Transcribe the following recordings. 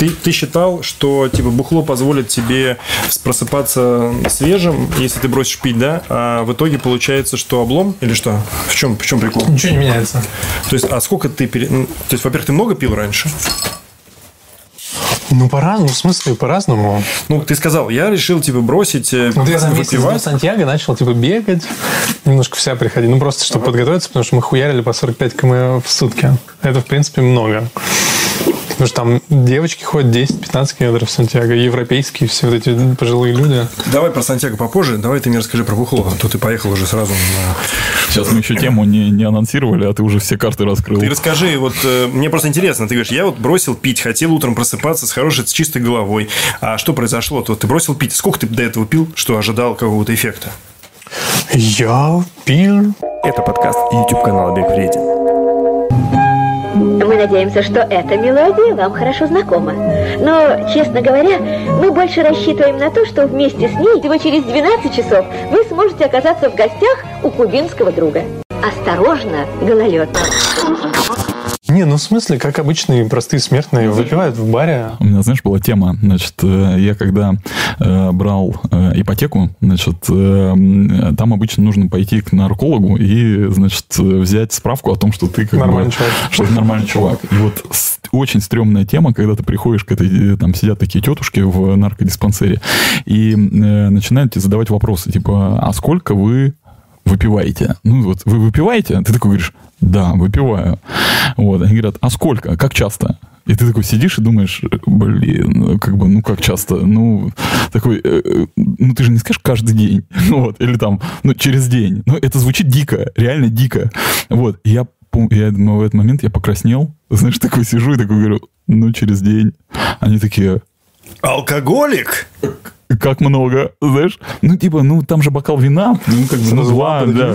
ты, ты считал, что типа бухло позволит тебе просыпаться свежим, если ты бросишь пить, да? А в итоге получается, что облом или что? В чем, в чем прикол? Ничего не меняется. То есть, а сколько ты... Пере... ну, То есть, во-первых, ты много пил раньше? Ну, по-разному, в смысле, по-разному. Ну, ты сказал, я решил, типа, бросить Вот я за месяц до. Сантьяго начал, типа, бегать, немножко в себя приходить. Ну, просто, чтобы подготовиться, потому что мы хуярили по 45 км в сутки. Это, в принципе, много. Потому что там девочки ходят 10-15 километров в Сантьяго, европейские все вот эти пожилые люди. Давай про Сантьяго попозже. Давай ты мне расскажи про бухло. А то ты поехал уже сразу на... Сейчас мы еще тему не, не анонсировали, а ты уже все карты раскрыл. Ты расскажи, вот э, мне просто интересно. Ты говоришь, я вот бросил пить, хотел утром просыпаться с хорошей, с чистой головой. А что произошло? То ты бросил пить. Сколько ты до этого пил, что ожидал какого-то эффекта? Я пил. Это подкаст YouTube канала Бег Вреден. Мы надеемся, что эта мелодия вам хорошо знакома. Но, честно говоря, мы больше рассчитываем на то, что вместе с ней всего через 12 часов вы сможете оказаться в гостях у кубинского друга. Осторожно, гололед. Не, ну в смысле, как обычные простые смертные выпивают в баре. У меня, знаешь, была тема, значит, э, я когда э, брал э, ипотеку, значит, э, там обычно нужно пойти к наркологу и, значит, э, взять справку о том, что ты как Нормальный бы, чувак. что ты нормальный чувак. И вот очень стрёмная тема, когда ты приходишь к этой, э, там сидят такие тетушки в наркодиспансере и э, начинают тебе задавать вопросы, типа, а сколько вы выпиваете? Ну вот, вы выпиваете? Ты такой говоришь, да, выпиваю. Вот, они говорят, а сколько? Как часто? И ты такой сидишь и думаешь, блин, ну, как бы, ну как часто? Ну, такой, э, э, ну ты же не скажешь каждый день, вот, или там, ну через день. Ну это звучит дико, реально дико. Вот, я, я думаю, в этот момент я покраснел, знаешь, такой сижу и такой говорю, ну через день. Они такие, Алкоголик? Как много, знаешь? Ну, типа, ну, там же бокал вина, ну, как бы, ну, два, да.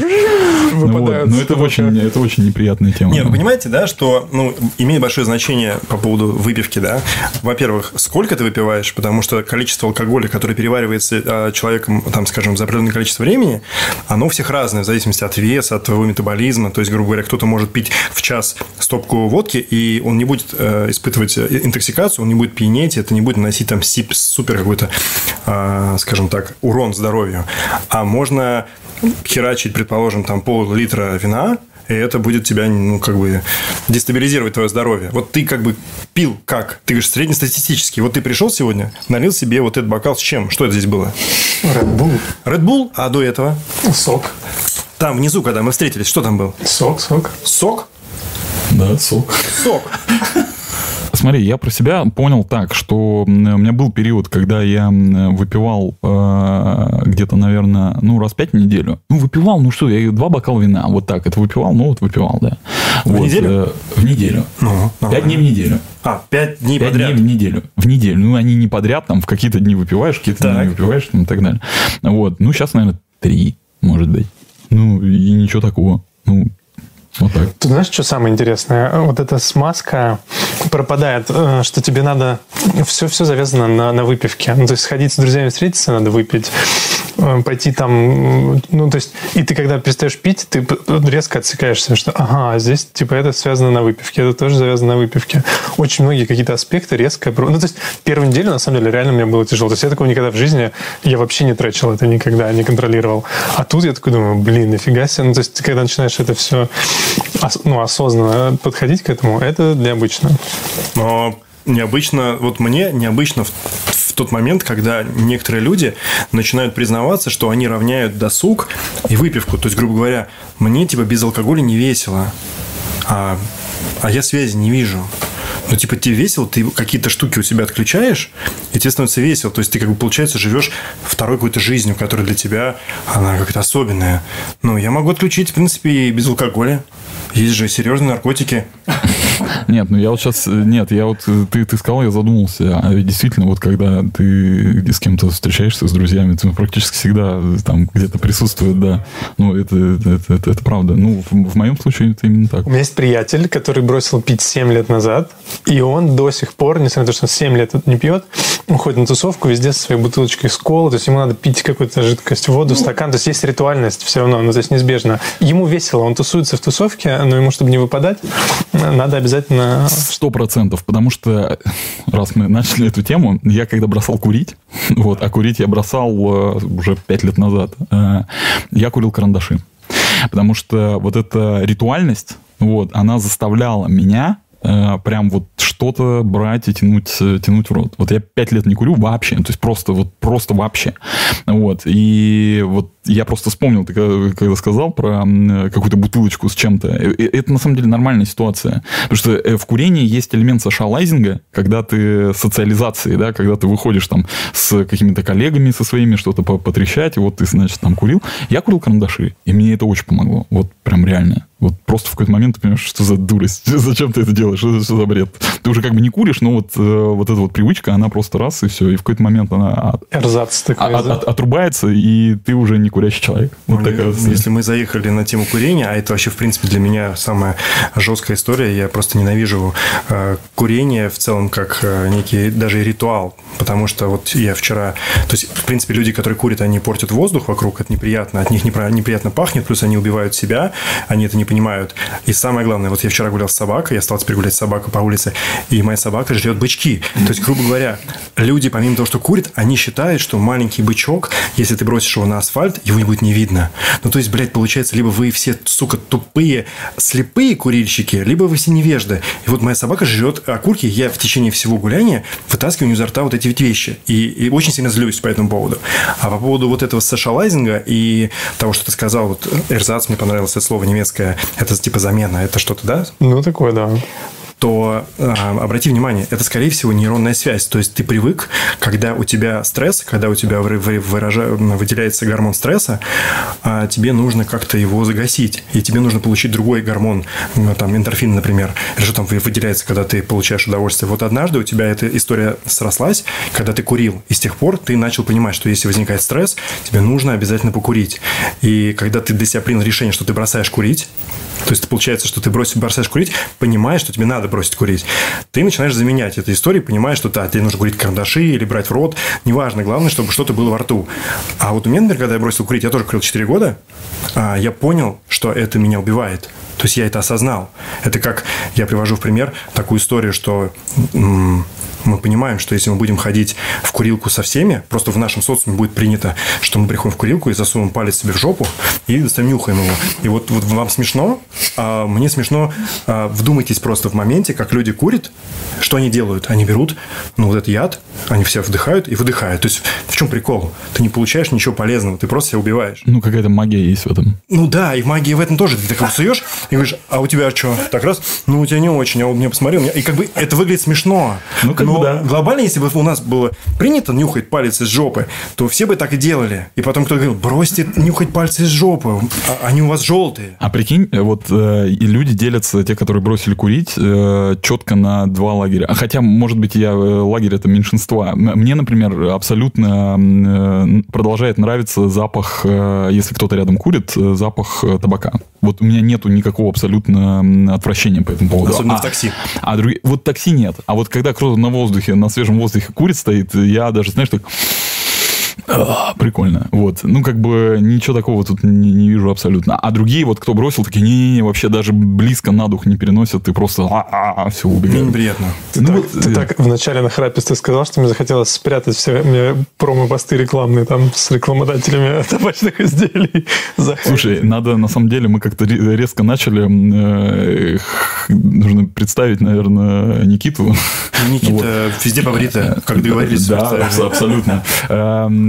Ну, вот. Ну, это очень, это очень неприятная тема. Не, вы понимаете, да, что ну, имеет большое значение по поводу выпивки, да? Во-первых, сколько ты выпиваешь, потому что количество алкоголя, которое переваривается а, человеком, там, скажем, за определенное количество времени, оно у всех разное, в зависимости от веса, от твоего метаболизма. То есть, грубо говоря, кто-то может пить в час стопку водки, и он не будет э, испытывать э, интоксикацию, он не будет пьянеть, это не будет наносить там сип- супер какой-то, скажем так, урон здоровью. А можно херачить, предположим, там пол-литра вина, и это будет тебя, ну, как бы, дестабилизировать твое здоровье. Вот ты как бы пил как? Ты говоришь, среднестатистически. Вот ты пришел сегодня, налил себе вот этот бокал с чем? Что это здесь было? Red Bull. Red Bull, а до этого? Сок. Там внизу, когда мы встретились, что там был? Сок, сок. Сок? Да, сок. Сок. Смотри, я про себя понял так, что у меня был период, когда я выпивал э, где-то, наверное, ну, раз пять в неделю. Ну, выпивал, ну что, я два бокала вина, вот так это выпивал, ну, вот выпивал, да. В неделю? э, в неделю. Ну, Пять дней в неделю. А, пять дней Пять подряд. дней в неделю. В неделю. Ну, они не подряд, там, в какие-то дни выпиваешь, какие-то дни не выпиваешь, там, и так далее. Вот. Ну, сейчас, наверное, три, может быть. Ну, и ничего такого. Ну, вот так. Ты знаешь, что самое интересное? Вот эта смазка пропадает, э, что тебе надо... Все, все завязано на, на выпивке. Ну, то есть сходить с друзьями встретиться, надо выпить. Э, Пойти там... Ну, то есть... И ты, когда перестаешь пить, ты резко отсекаешься, что ага, здесь, типа, это связано на выпивке, это тоже завязано на выпивке. Очень многие какие-то аспекты резко... Ну, то есть первую неделю, на самом деле, реально мне было тяжело. То есть я такого никогда в жизни... Я вообще не тречил это никогда, не контролировал. А тут я такой думаю, блин, нифига себе. Ну, то есть ты, когда начинаешь это все ну, осознанно подходить к этому, это для обычно. Но необычно, вот мне необычно в, в тот момент, когда некоторые люди начинают признаваться, что они равняют досуг и выпивку. То есть, грубо говоря, мне типа без алкоголя не весело, а, а я связи не вижу. Ну, типа, тебе весело, ты какие-то штуки у себя отключаешь, и тебе становится весело. То есть, ты, как бы, получается, живешь второй какой-то жизнью, которая для тебя, она как-то особенная. Ну, я могу отключить, в принципе, и без алкоголя. Есть же серьезные наркотики. Нет, ну я вот сейчас... Нет, я вот... Ты, ты сказал, я задумался. А ведь действительно, вот когда ты с кем-то встречаешься, с друзьями, ты практически всегда э, там где-то присутствует, да. Ну, это, это, это, это- это правда. Ну, в, в моем случае это именно так. У меня есть приятель, который бросил пить 7 лет назад, и он до сих пор, несмотря на то, что он 7 лет не пьет, он ходит на тусовку везде со своей бутылочкой с колы, то есть ему надо пить какую-то жидкость, воду, стакан, то есть есть ритуальность все равно, ну, то есть неизбежно. Ему весело, он тусуется в тусовке, но ему, чтобы не выпадать, надо обязательно. Сто процентов, потому что, раз мы начали эту тему, я когда бросал курить, вот, а курить я бросал э, уже пять лет назад, э, я курил карандаши. Потому что вот эта ритуальность, вот, она заставляла меня прям вот что-то брать и тянуть, э, тянуть в рот. Вот я пять лет не курю вообще, то есть просто вот просто вообще. Вот. И вот я просто вспомнил, ты когда сказал про какую-то бутылочку с чем-то. Э, э, это на самом деле нормальная ситуация. Потому что в курении есть элемент сошалайзинга, когда ты социализации, да, когда ты выходишь там с какими-то коллегами со своими, что-то потрещать, и вот ты, значит, там курил. Я курил карандаши, и мне это очень помогло. Вот прям реально. Вот просто в какой-то момент ты понимаешь, что за дурость, зачем ты это делаешь, что, что за бред. Ты уже как бы не куришь, но вот, вот эта вот привычка, она просто раз, и все. И в какой-то момент она Эрзац такой, от, от, отрубается, и ты уже не курящий человек. Вот ну, такая если мы заехали на тему курения, а это вообще, в принципе, для меня самая жесткая история, я просто ненавижу э, курение в целом как э, некий даже ритуал, потому что вот я вчера... То есть, в принципе, люди, которые курят, они портят воздух вокруг, это неприятно, от них неприятно пахнет, плюс они убивают себя, они это не понимают. И самое главное, вот я вчера гулял с собакой, я стал теперь гулять с собакой по улице, и моя собака жрет бычки. То есть, грубо говоря, люди, помимо того, что курят, они считают, что маленький бычок, если ты бросишь его на асфальт, его не будет не видно. Ну, то есть, блядь, получается, либо вы все, сука, тупые, слепые курильщики, либо вы все невежды. И вот моя собака жрет окурки, я в течение всего гуляния вытаскиваю изо рта вот эти вот вещи. И, и очень сильно злюсь по этому поводу. А по поводу вот этого сошалайзинга и того, что ты сказал, вот эрзац, мне понравилось это слово немецкое, это типа замена, это что-то, да? Ну, такое, да то э, обрати внимание, это, скорее всего, нейронная связь. То есть ты привык, когда у тебя стресс, когда у тебя выража... выделяется гормон стресса, э, тебе нужно как-то его загасить. И тебе нужно получить другой гормон, ну, там, эндорфин, например, или что там выделяется, когда ты получаешь удовольствие. Вот однажды у тебя эта история срослась, когда ты курил. И с тех пор ты начал понимать, что если возникает стресс, тебе нужно обязательно покурить. И когда ты для себя принял решение, что ты бросаешь курить, то есть получается, что ты бросишь, бросаешь курить, понимаешь, что тебе надо бросить курить. Ты начинаешь заменять эту историю, понимаешь, что да, тебе нужно курить карандаши или брать в рот. Неважно, главное, чтобы что-то было во рту. А вот у меня, например, когда я бросил курить, я тоже курил 4 года, а, я понял, что это меня убивает. То есть я это осознал. Это как я привожу в пример такую историю, что мы понимаем, что если мы будем ходить в курилку со всеми, просто в нашем социуме будет принято, что мы приходим в курилку и засунем палец себе в жопу и достаем нюхаем его. И вот, вот вам смешно, а мне смешно, а, вдумайтесь просто в моменте, как люди курят, что они делают? Они берут, ну, вот этот яд, они все вдыхают и выдыхают. То есть, в чем прикол? Ты не получаешь ничего полезного, ты просто себя убиваешь. Ну, какая-то магия есть в этом. Ну, да, и магия в этом тоже. Ты так суешь и говоришь, а у тебя что? Так раз, ну, у тебя не очень, а у меня посмотрел. И как бы это выглядит смешно. Ну, как Но бы, да. глобально, если бы у нас было принято нюхать палец из жопы, то все бы так и делали. И потом кто-то говорил, бросьте нюхать пальцы из жопы, а, они у вас желтые. А прикинь, вот э, и люди делятся, те, которые бросили курить, э, четко на два лагеря. А хотя, может быть, я э, лагерь это меньшинства. Мне, например, абсолютно э, продолжает нравиться запах, э, если кто-то рядом курит, запах табака. Вот у меня нету никакого абсолютно отвращения по этому поводу. Особенно а, в такси. А другие, вот такси нет. А вот когда кто-то на воздухе, на свежем воздухе курит стоит, я даже, знаешь, так а, прикольно. Вот. Ну, как бы ничего такого тут не, не вижу абсолютно. А другие, вот кто бросил, такие, не-не-не, вообще даже близко на дух не переносят, ты просто а-а-а, все убегаешь. Неприятно. Ты, ну, так, ты так в начале на храпис ты сказал, что мне захотелось спрятать все мне промо-посты рекламные там с рекламодателями табачных изделий. Слушай, надо, на самом деле, мы как-то резко начали, э, нужно представить, наверное, Никиту. Ну, Никита вот. везде побрита, как договорились. Да, абсолютно.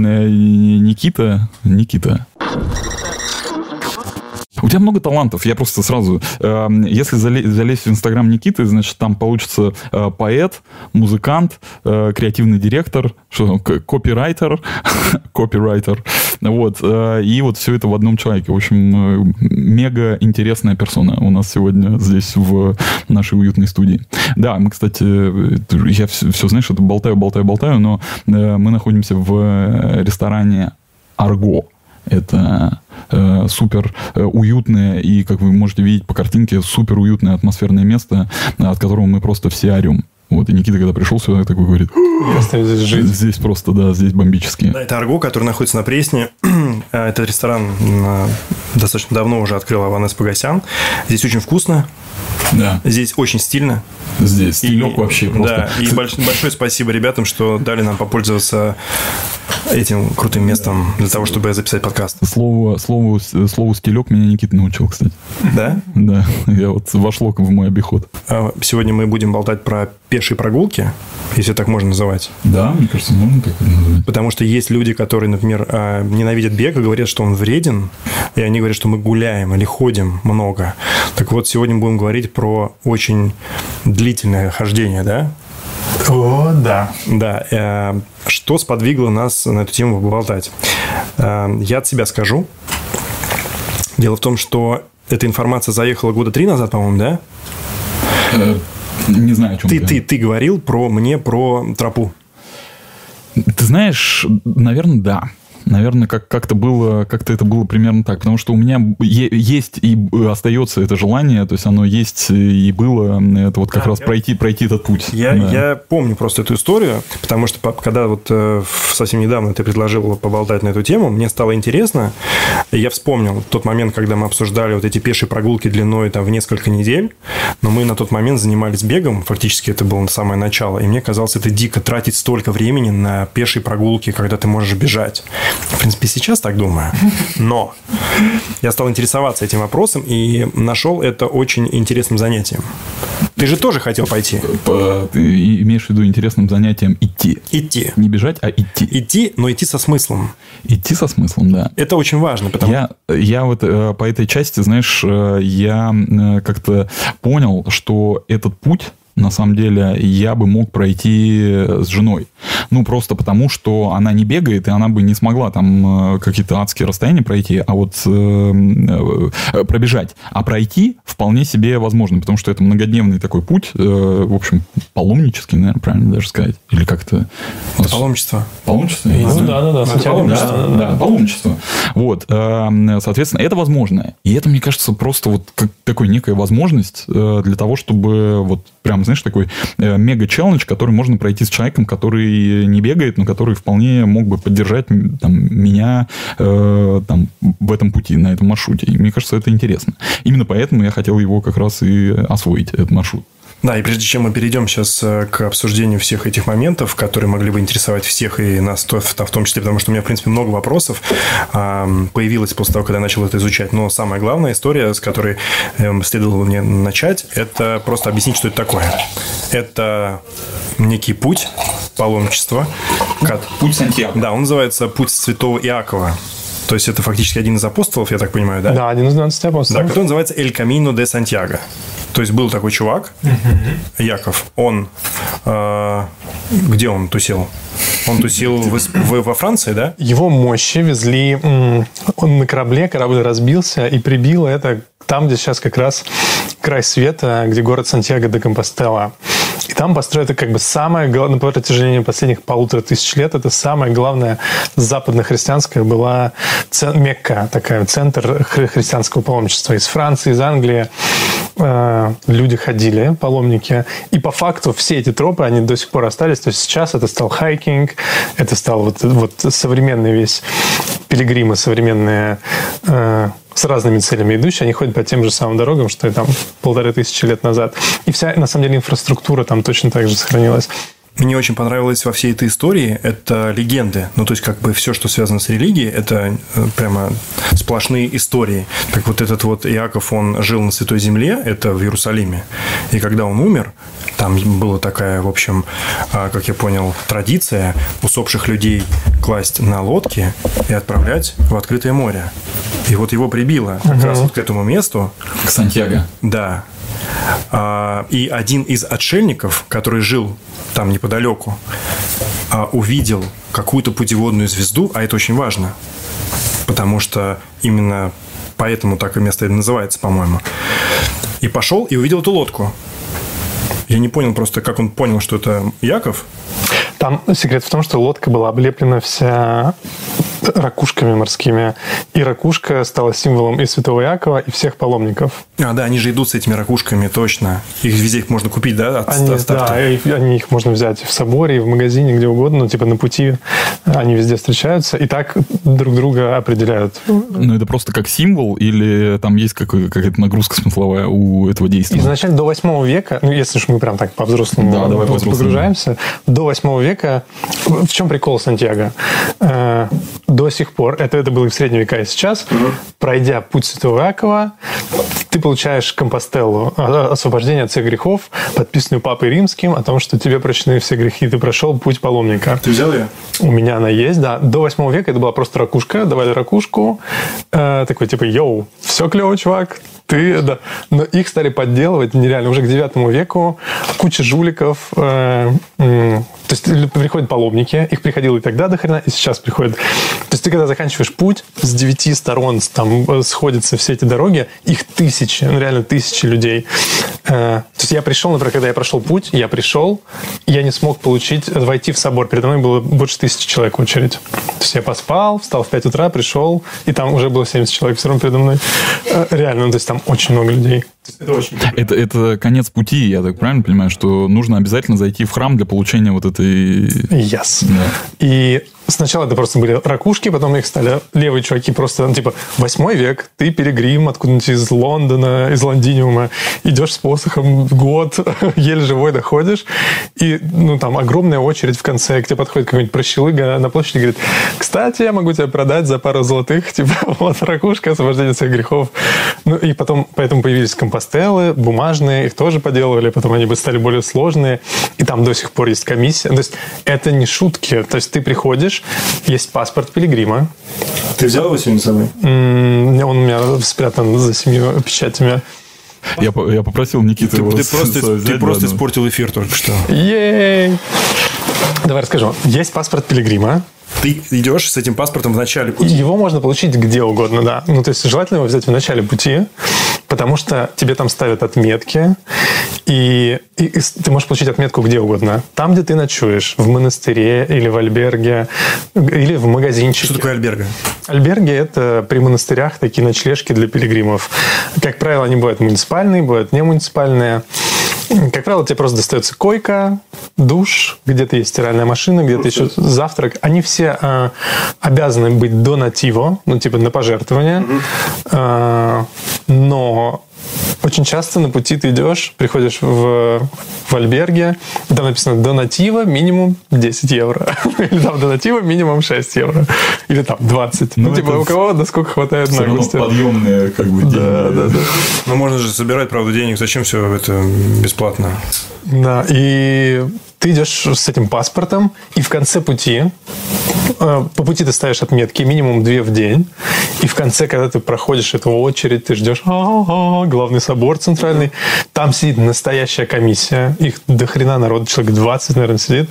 Никита. Никита. У тебя много талантов. Я просто сразу... Э, если залезть в Инстаграм Никиты, значит, там получится э, поэт, музыкант, э, креативный директор, что копирайтер, копирайтер. Вот. Э, и вот все это в одном человеке. В общем, э, мега интересная персона у нас сегодня здесь в нашей уютной студии. Да, мы, кстати, э, я все, все знаешь, это болтаю, болтаю, болтаю, но э, мы находимся в ресторане Арго. Это э, супер э, уютное и, как вы можете видеть по картинке, супер уютное атмосферное место, от которого мы просто все орем. Вот, и Никита, когда пришел сюда, такой говорит, я здесь жить. Здесь просто, да, здесь бомбически. Да, это Арго, который находится на Пресне. Э, это ресторан достаточно давно уже открыл Аванес Погосян. Здесь очень вкусно, Да. Здесь очень стильно. Здесь стилек вообще просто. Да, и больш- большое спасибо ребятам, что дали нам попользоваться этим крутым местом для того, чтобы записать подкаст. Слово, слово, слову стилек меня Никита научил, кстати. Да? Да, я вот вошло в мой обиход. А Сегодня мы будем болтать про пешие прогулки, если так можно называть. Да, мне кажется, можно так это назвать. Потому что есть люди, которые, например, а, ненавидят бег и говорят, что он вреден, и они говорят, что мы гуляем или ходим много. Так вот, сегодня будем говорить про очень длительное хождение, да? О, да. Да. э, Что сподвигло нас на эту тему поболтать? Э, Я от себя скажу. Дело в том, что эта информация заехала года три назад, по-моему, да? Э, Не знаю, о чем Ты, ты, ты говорил про мне про тропу. Ты знаешь, наверное, да. Наверное, как- как-то было, как-то это было примерно так, потому что у меня есть и б- остается это желание, то есть оно есть и было, это вот как Да, раз я- пройти, пройти этот путь. Я, Да. я помню просто эту историю, потому что когда вот э, совсем недавно ты предложил поболтать на эту тему, мне стало интересно, и я вспомнил тот момент, когда мы обсуждали вот эти пешие прогулки длиной там в несколько недель, но мы на тот момент занимались бегом, фактически это было самое начало, и мне казалось это дико тратить столько времени на пешие прогулки, когда ты можешь бежать. В принципе, сейчас так думаю. Но я стал интересоваться этим вопросом и нашел это очень интересным занятием. Ты же тоже хотел пойти? По- Ты имеешь в виду интересным занятием идти. Идти. Не бежать, а идти. Идти, но идти со смыслом. Идти со смыслом, да. Это очень важно, потому Я, я вот э, по этой части, знаешь, э, я э, как-то понял, что этот путь на самом деле я бы мог пройти с женой. Ну, просто потому, что она не бегает, и она бы не смогла там э, какие-то адские расстояния пройти, а вот э, э, пробежать. А пройти вполне себе возможно, потому что это многодневный такой путь, э, в общем, паломнический, наверное, правильно даже сказать. Или как-то... это паломничество. Паломничество? Ну Да. да, да, да. Сантьяго, Паломничество. да, да, Да, паломничество. Вот, эм, соответственно, это возможно. И это, мне кажется, просто вот как такой некая возможность э, для того, чтобы вот прям, знаешь, такой э, мега-челлендж, который можно пройти с человеком, который не бегает, но который вполне мог бы поддержать там, меня э, там, в этом пути, на этом маршруте. И мне кажется, это интересно. Именно поэтому я хотел его как раз и освоить, этот маршрут. Да, и прежде чем мы перейдем сейчас э, к обсуждению всех этих моментов, которые могли бы интересовать всех и нас в том числе, потому что у меня, в принципе, много вопросов появилось после того, когда я начал это изучать. Но самая главная история, с которой эм, следовало мне начать, это просто объяснить, что это такое. Это некий путь паломничества. Путь Сантьяго. Да, он называется «Путь святого Иакова». То есть, это фактически один из апостолов, я так понимаю, да? Да, один из 12 Да, апостолов. который называется «Эль Камино де Сантьяго». То есть, был такой чувак, Яков, он... э, где он тусил? Он тусил в в- во Франции, да? Его мощи везли он на корабле, корабль разбился и прибило это там, где сейчас как раз край света, где город Сантьяго де Компостела. И там построено как бы самое главное, на протяжении последних полутора тысяч лет, это самое главное западно-христианское была Мекка, такая центр хри- христианского паломничества. Из Франции, из Англии э, люди ходили, паломники. И по факту все эти тропы, они до сих пор остались. То есть сейчас это стал хайкинг, это стал вот, вот современный весь пилигримы, современные э, с разными целями идущие, они ходят по тем же самым дорогам, что и там полторы тысячи лет назад. И вся, на самом деле, инфраструктура там точно так же сохранилась. Мне очень понравилось во всей этой истории это легенды. Ну, то есть, как бы все, что связано с религией, это э, прямо сплошные истории. Как вот этот вот Иаков, он жил на Святой Земле, это в Иерусалиме. И когда он умер, там была такая, в общем, а, как я понял, традиция усопших людей класть на лодки и отправлять в открытое море. И вот его прибило как раз вот к этому месту, К Сантьяго. да. А, И один из отшельников, который жил там неподалеку, а, увидел какую-то путеводную звезду, а это очень важно, потому что именно поэтому так и место и называется, по-моему. И пошел и увидел эту лодку. Я не понял просто, как он понял, что это Яков. Там секрет в том, что лодка была облеплена вся ракушками морскими. И ракушка стала символом и святого Якова, и всех паломников. А, да, они же идут с этими ракушками, точно. Их везде их можно купить, да? От, Они, от старта? да, и они их можно взять в соборе, и в магазине, где угодно, ну, типа на пути они везде встречаются, и так друг друга определяют. Ну, это просто как символ или там есть какая-то нагрузка смысловая у этого действия? Изначально до 8 века, ну, если уж мы прям так по-взрослому Да, давай по-взрослому. погружаемся, до 8 века, в чем прикол Сантьяго? До сих пор, это, это было и в средние века, и сейчас, пройдя путь Святого Якова, ты получаешь компостеллу, а- освобождение от всех грехов, подписанную Папой Римским, о том, что тебе прощены все грехи, ты прошел путь паломника. Ты взял ее? У меня она есть, да. До 8 века это была просто ракушка. Давали ракушку. Э, такой типа, йоу, все клево, чувак. Ты, да. Но их стали подделывать нереально. Уже к 9 веку куча жуликов. э, то есть приходят паломники. Их приходило и тогда до хрена, и сейчас приходят. То есть ты когда заканчиваешь путь, с девяти сторон там э, сходятся все эти дороги, их тысячи, ну реально тысячи людей. Э, то есть я пришел, например, когда я прошел путь, я пришел, я не смог получить, войти в собор. Передо мной было больше тысячи человек в очередь. То есть я поспал, встал в 5 утра, пришел, и там уже было 70 человек все равно передо мной. Реально, ну, то есть там очень много людей. Это очень Это, это конец пути, я так правильно понимаю, что нужно обязательно зайти в храм для получения вот этой... Yes. И сначала это просто были ракушки, потом их стали левые чуваки просто, ну, типа, восьмой век, ты перегрим откуда-нибудь из Лондона, из Лондиниума, идешь с посохом год, еле живой доходишь, и, ну, там огромная очередь в конце, к тебе подходит какой-нибудь прощелыга на площади и говорит, кстати, я могу тебя продать за пару золотых, типа, вот ракушка, освобождение всех грехов. Ну, и потом, поэтому появились компостеллы, бумажные, их тоже поделывали, потом они бы стали более сложные, и там до сих пор есть комиссия. То есть это не шутки. То есть ты приходишь, есть паспорт пилигрима, Ты взял его сегодня с собой? Он у меня спрятан за семью печатями. Я, я попросил Никиту Ты, его ты с- просто, с- ты взять, просто да, испортил эфир только что. Ей! Давай расскажу. Есть паспорт пилигрима. Ты идешь с этим паспортом в начале пути. Его можно получить где угодно, да. Ну, то есть желательно его взять в начале пути, потому что тебе там ставят отметки, и, и- и ты можешь получить отметку где угодно. Там, где ты ночуешь, в монастыре или в альберге, или в магазинчике. Что такое альберга? Альберги – это при монастырях такие ночлежки для пилигримов. Как правило, они бывают муниципальные, бывают не муниципальные. Как правило, тебе просто достается койка, душ, где-то есть стиральная машина, где-то еще завтрак. Они все э, обязаны быть до нативо, ну, типа на пожертвование. Э, но очень часто на пути ты идешь, приходишь в, в альберге, там написано до натива минимум 10 евро. Или там до натива минимум 6 евро. Или там 20. Ну, Ну, типа, у кого насколько хватает наглости. подъемные как бы деньги. Да, да, да. Ну, можно же собирать, правда, денег. Зачем все это бесплатно? Да, и ты идешь с этим паспортом, и в конце пути, э, по пути ты ставишь отметки, минимум две в день, и в конце, когда ты проходишь эту очередь, ты ждешь главный собор центральный, там сидит настоящая комиссия, их до хрена народу, человек 20, наверное, сидит,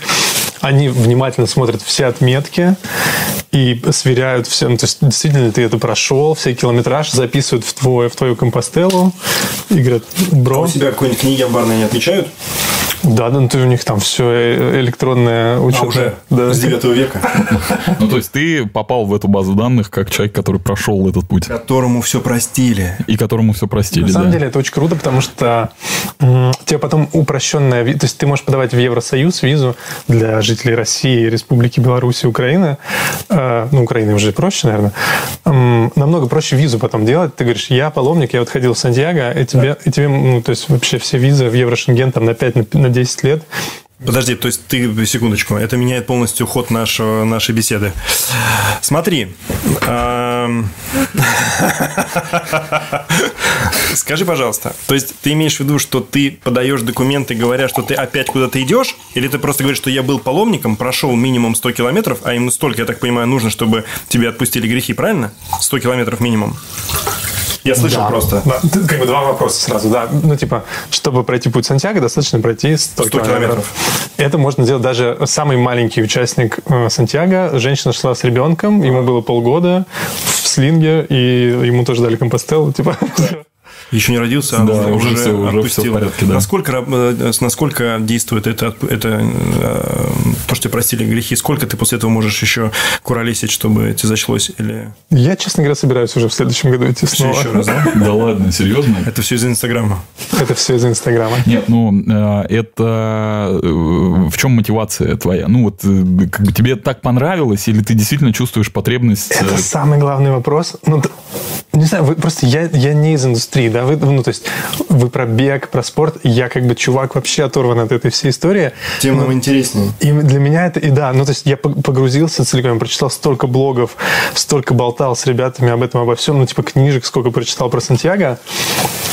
они внимательно смотрят все отметки и сверяют все, ну, то есть действительно ты это прошел, все километраж записывают в, твой, в твою компостеллу и говорят, А бро, у себя какой-нибудь книги амбарные не отмечают? да, да, ну ты у них там все электронное А учетное. уже да. с 9 века. Ну, то есть ты попал в эту базу данных как человек, который прошел этот путь Которому все простили. и которому все простили. На самом да. деле это очень круто, потому что тебе потом упрощенная... То есть ты можешь подавать в Евросоюз визу для жителей России, Республики Беларусь и Украины. Ну, Украины уже проще, наверное. Намного проще визу потом делать. Ты говоришь, я паломник, я вот ходил в Сантьяго, и тебе, и тебе ну, то есть вообще все визы в Еврошенген там на 5, на, на 10 лет. Подожди, то есть ты, секундочку, это меняет полностью ход нашего, нашей беседы. Смотри. Скажи, пожалуйста, то есть ты имеешь в виду, что ты подаешь документы, говоря, что ты опять куда-то идешь, или ты просто говоришь, что я был паломником, прошел минимум 100 километров, а именно столько, я так понимаю, нужно, чтобы тебе отпустили грехи, правильно? 100 километров минимум. Я слышал Да. просто. Да, тут как бы два вопроса сразу, да. Ну, типа, чтобы пройти путь Сантьяго, достаточно пройти 100, 100 километров. километров. Это можно делать даже самый маленький участник э, Сантьяго. Женщина шла с ребенком, ему было полгода в слинге, и ему тоже дали компостеллу. Типа, Еще не родился, а Да, уже, уже уже всё, уже отпустил. всё в порядке, да. Насколько, э, насколько действует это, это э, то, что тебе простили грехи, сколько ты после этого можешь еще куролесить, чтобы тебе зачлось? Или... Я, честно говоря, собираюсь уже в следующем году идти Все снова. еще раз, да? Да ладно, серьезно? Это все из Инстаграма. Это все из Инстаграма. Нет, ну, э, это... В чем мотивация твоя? Ну, вот, как бы тебе так понравилось, или ты действительно чувствуешь потребность... Это самый главный вопрос. Ну, не знаю, вы просто я, я не из индустрии, да, вы, ну, то есть вы про бег, про спорт, я как бы чувак вообще оторван от этой всей истории. Тем нам интереснее. И для меня это, и да, ну, то есть я пог- погрузился целиком, прочитал столько блогов, столько болтал с ребятами об этом, обо всем, ну, типа книжек, сколько прочитал про Сантьяго.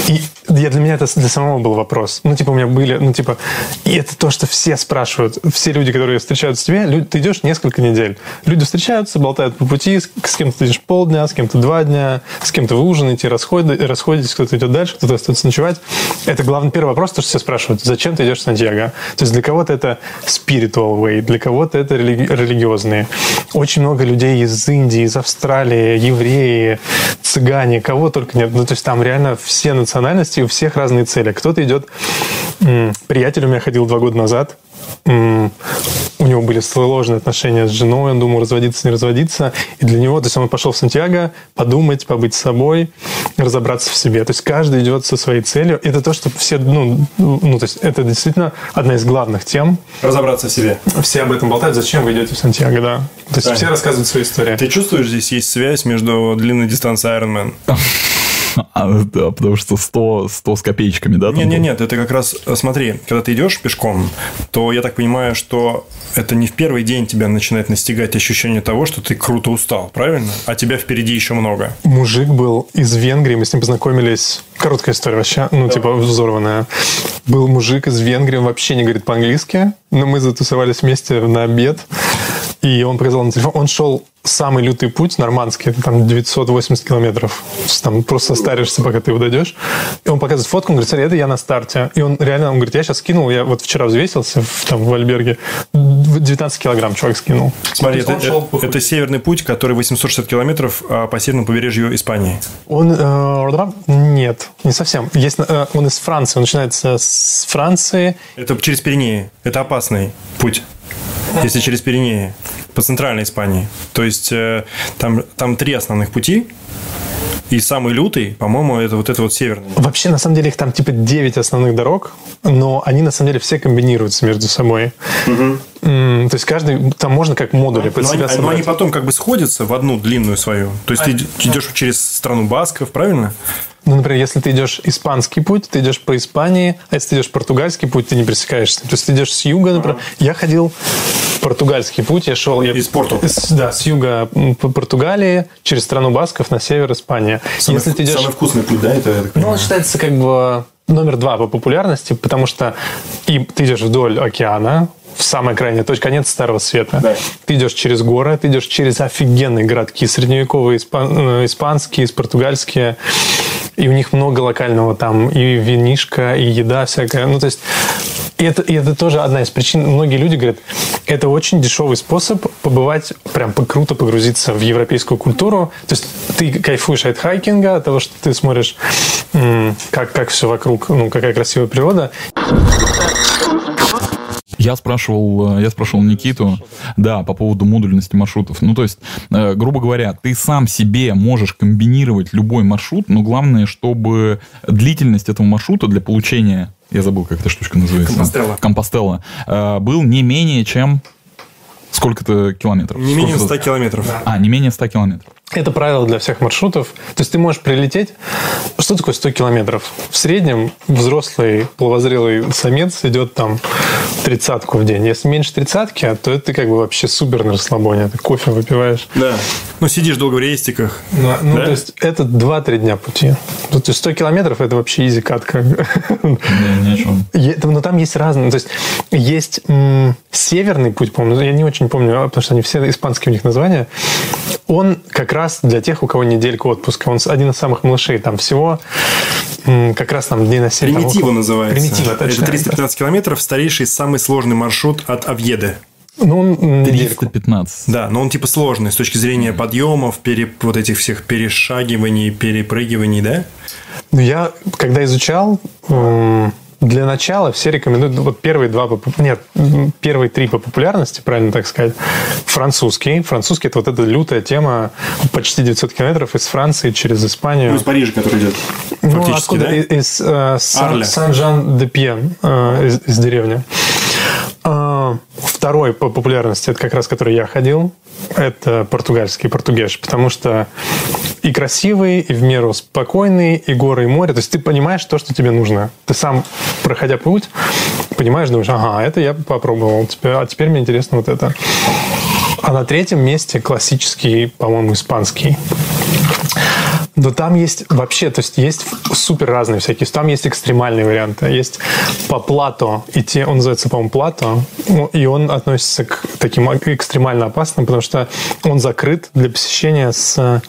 И я, для меня это для самого был вопрос. Ну, типа, у меня были, ну, типа, и это то, что все спрашивают. Все люди, которые встречаются тебе, лю- ты идешь несколько недель. Люди встречаются, болтают по пути, с, с кем-то ты идешь полдня, с кем-то два дня, с кем-то вы ужинаете, расходи- расходитесь, кто-то идет дальше, кто-то остается ночевать. Это главный первый вопрос, то, что все спрашивают, зачем ты идешь в Сантьяго? То есть для кого-то это spiritual way, для кого-то это религи- религиозные. Очень много людей из Индии, из Австралии, евреи, цыгане, кого только нет. Ну, то есть там реально все национальности, у всех разные цели. Кто-то идет... Приятель у меня ходил два года назад, у него были сложные отношения с женой, он думал разводиться, не разводиться. И для него, то есть он пошел в Сантьяго подумать, побыть собой, разобраться в себе. То есть каждый идет со своей целью. Это то, что все, ну, ну, то есть это действительно одна из главных тем. Разобраться в себе. Все об этом болтают. Зачем вы идете в Сантьяго, да? То есть все рассказывают свои истории. Ты чувствуешь, здесь есть связь между длинной дистанцией Ironman? А, да, потому что 100, 100 с копеечками, да? Нет, нет, нет, это как раз, смотри, когда ты идешь пешком, то я так понимаю, что это не в первый день тебя начинает настигать ощущение того, что ты круто устал, правильно? А тебя впереди еще много. Мужик был из Венгрии, мы с ним познакомились. Короткая история вообще, ну, типа, взорванная. Был мужик из Венгрии, он вообще не говорит по-английски, но мы затусовались вместе на обед, и он показал на телефон. Он шел самый лютый путь, нормандский, это там 980 километров. Там просто старишься, пока ты его дойдешь. И он показывает фотку, он говорит, смотри, это я на старте. И он реально, он говорит, я сейчас скинул, я вот вчера взвесился в, там, в Альберге, 19 килограмм чувак скинул. Смотри, То это, шел это- похудеть. это северный путь, который 860 километров а, по северному побережью Испании. Он э, нет, не совсем. Есть, э, он из Франции, он начинается с Франции. Это через Пиренеи. Это опасный путь, если через Пиренеи, по центральной Испании. То есть э, там, там три основных пути. И самый лютый, по-моему, это вот это вот северный. Вообще, на самом деле, их там типа 9 основных дорог, но они на самом деле все комбинируются между собой. М, То есть каждый, там можно как модули под Но они, себя но они собрать. потом как бы сходятся в одну длинную свою. То есть ты идешь через страну басков, правильно? Ну, например, если ты идешь испанский путь, ты идешь по Испании, а если ты идешь португальский путь, ты не пересекаешься. То есть ты идешь с юга, например. Я ходил португальский путь, я шел... Я, Из Порту. с- да, с юга по Португалии, через страну басков на север Испания. Самый, если ты идешь... самый вкусный путь, да, это я так Ну, он считается как бы номер два по популярности, потому что и ты идешь вдоль океана, в самой крайней точке, конец Старого Света. Да. Ты идешь через горы, ты идешь через офигенные городки, средневековые, испан- э, испанские, португальские. И у них много локального там, и винишка, и еда всякая. Ну, то есть, и это, и это тоже одна из причин. Многие люди говорят, это очень дешевый способ побывать, прям круто погрузиться в европейскую культуру. То есть ты кайфуешь от хайкинга, от того, что ты смотришь, как, как все вокруг, ну, какая красивая природа. Я спрашивал, э, я спрашивал Никиту, да, по поводу модульности маршрутов. Ну, то есть, э, грубо говоря, ты сам себе можешь комбинировать любой маршрут, но главное, чтобы длительность этого маршрута для получения, я забыл, как эта штучка называется. Компостела. Компостела. э, был не менее чем сколько-то километров. Не менее Сколько-то- 100 километров. А, не менее 100 километров. Это правило для всех маршрутов. То есть ты можешь прилететь... Что такое 100 километров? В среднем взрослый половозрелый самец идет там тридцатку в день. Если меньше тридцатки, то это как бы вообще супер на расслабоне. Ты кофе выпиваешь. Да. Ну, сидишь долго в рейстиках. Ну, ну, Да? то есть это 2-3 дня пути. Ну, То есть 100 километров это вообще изи катка. Ни, ни о чем. Е- Но там есть разные. То есть есть м, северный путь, по-моему, я не очень помню, а, потому что они все испанские у них названия. Он как раз для тех, у кого неделька отпуска. Он один из самых малышей. Там всего как раз там дней на 7. Примитива называется. Примитива, точно. Это 315 километров, старейший, самый сложный маршрут от Авьеды. Ну, он м, недельку. 315. Да, но он типа сложный с точки зрения подъемов, пере- вот этих всех перешагиваний, перепрыгиваний, да? Ну, я, когда изучал, м, для начала все рекомендуют, вот первые два, нет, первые три по популярности, правильно так сказать, французский. Французский – это вот эта лютая тема, почти 900 километров из Франции через Испанию. Ну, из Парижа, который идет. Ну, откуда? Да? Из э, Сан-Жан-де-Пьен, э, из, из деревни. Э, второй по популярности, это как раз, который я ходил, это португальский, португеш, потому что и красивый, и в меру спокойный, и горы, и море. То есть ты понимаешь то, что тебе нужно. Ты сам, проходя путь, понимаешь, думаешь, ага, это я попробовал, а теперь мне интересно вот это. А на третьем месте классический, по-моему, испанский. Но там есть вообще, то есть есть супер разные всякие. Там есть экстремальные варианты. Есть по плато идти, он называется, по-моему, плато, ну, и он относится к таким экстремально опасным, потому что он закрыт для посещения с,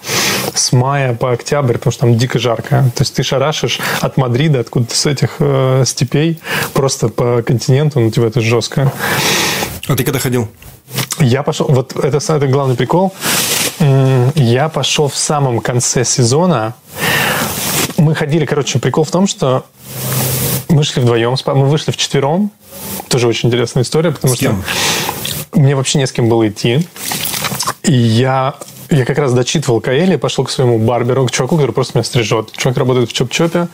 с мая по октябрь, потому что там дико жарко. То есть ты шарашишь от Мадрида, откуда-то с этих э, степей, просто по континенту, ну, типа это жестко. А ты когда ходил? Я пошел, вот это самый главный прикол. Я пошел в самом конце сезона. Мы ходили, короче, прикол в том, что мы шли вдвоем, мы вышли в четвером. Тоже очень интересная история, потому что мне вообще не с кем было идти. И я я как раз дочитывал Каэли, пошел к своему барберу, к чуваку, который просто меня стрижет. Чувак работает в Чоп-Чопе.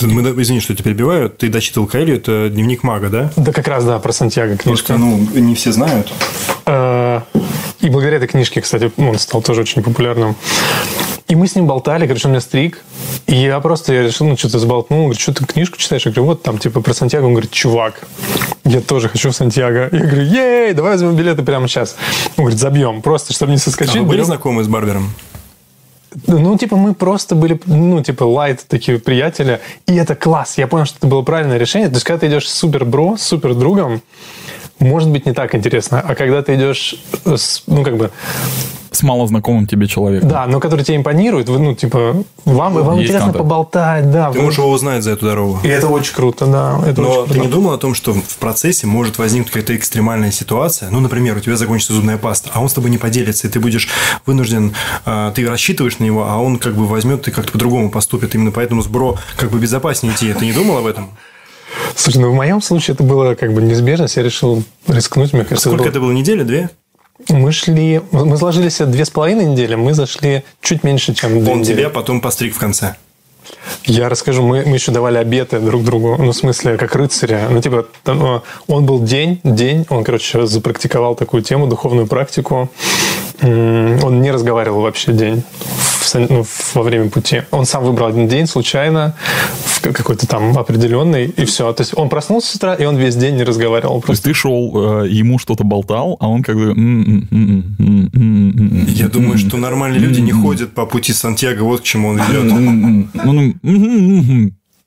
Мы, извини, что тебя перебиваю. Ты дочитывал Каэлью, это дневник мага, да? Да, как раз, да, про Сантьяго книжка. Просто, ну, не все знают. Э, и благодаря этой книжке, кстати, он стал тоже очень популярным. И мы с ним болтали, короче, он меня стриг. И я просто я решил, ну, что-то сболтнул. Говорит, что ты книжку читаешь? Я говорю, вот там, типа, про Сантьяго. Он говорит, чувак, я тоже хочу в Сантьяго. Я говорю, ей, давай возьмем билеты прямо сейчас. Он говорит, забьем, просто, чтобы не соскочить. А вы были знакомы с Барбером? Ну, типа, мы просто были, ну, типа, лайт такие приятели. И это класс. Я понял, что это было правильное решение. То есть, когда ты идешь с супер бро, с супер другом, может быть не так интересно. А когда ты идешь, с, ну, как бы... С малознакомым тебе человеком. Да, но который тебе импонирует, вы, ну, типа, вам, вам интересно контакт. поболтать, да. Ты вы... можешь его узнать за эту дорогу. И это очень круто, да. Это но очень ты круто. не думал о том, что в процессе может возникнуть какая-то экстремальная ситуация? Ну, например, у тебя закончится зубная паста, а он с тобой не поделится, и ты будешь вынужден, а, ты рассчитываешь на него, а он как бы возьмет и как-то по-другому поступит. Именно поэтому с бро как бы безопаснее идти. Ты не думал об этом? Слушай, ну в моем случае это было как бы неизбежность. Я решил рискнуть. Мне кажется, Сколько это было? это было? Неделя, две? Мы шли... Мы сложились две с половиной недели. Мы зашли чуть меньше, чем две Он недели. тебя потом постриг в конце. Я расскажу, мы, мы еще давали обеты друг другу, ну, в смысле, как рыцаря. Ну, типа, там, он был день, день, он, короче, запрактиковал такую тему, духовную практику. Он не разговаривал вообще день в, ну, во время пути. Он сам выбрал один день случайно, какой-то там определенный, и все. То есть он проснулся с утра, и он весь день не разговаривал. Просто. То есть ты шел, э, ему что-то болтал, а он как бы... Я думаю, что нормальные люди не ходят по пути Сантьяго, вот к чему он идет.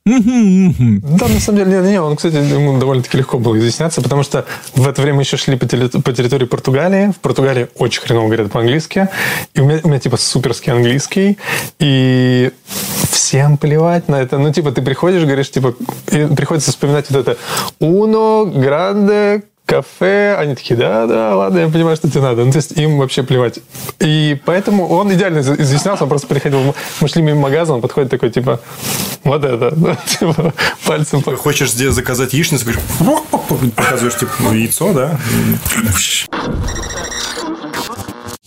Да, на самом деле, не, он, кстати, ему довольно-таки легко было изъясняться, потому что в это время еще шли по, территории Португалии. В Португалии очень хреново говорят по-английски. И у меня, у меня типа суперский английский. И всем плевать на это. Ну, типа, ты приходишь, говоришь, типа, приходится вспоминать вот это «Uno grande кафе, они такие, да, да, ладно, я понимаю, что тебе надо. Ну, то есть им вообще плевать. И поэтому он идеально изъяснялся, он просто приходил, мы шли мимо магазина, он подходит такой, типа, вот это, типа, пальцем. Хочешь здесь заказать яичницу, говоришь, показываешь, типа, ну, яйцо, да?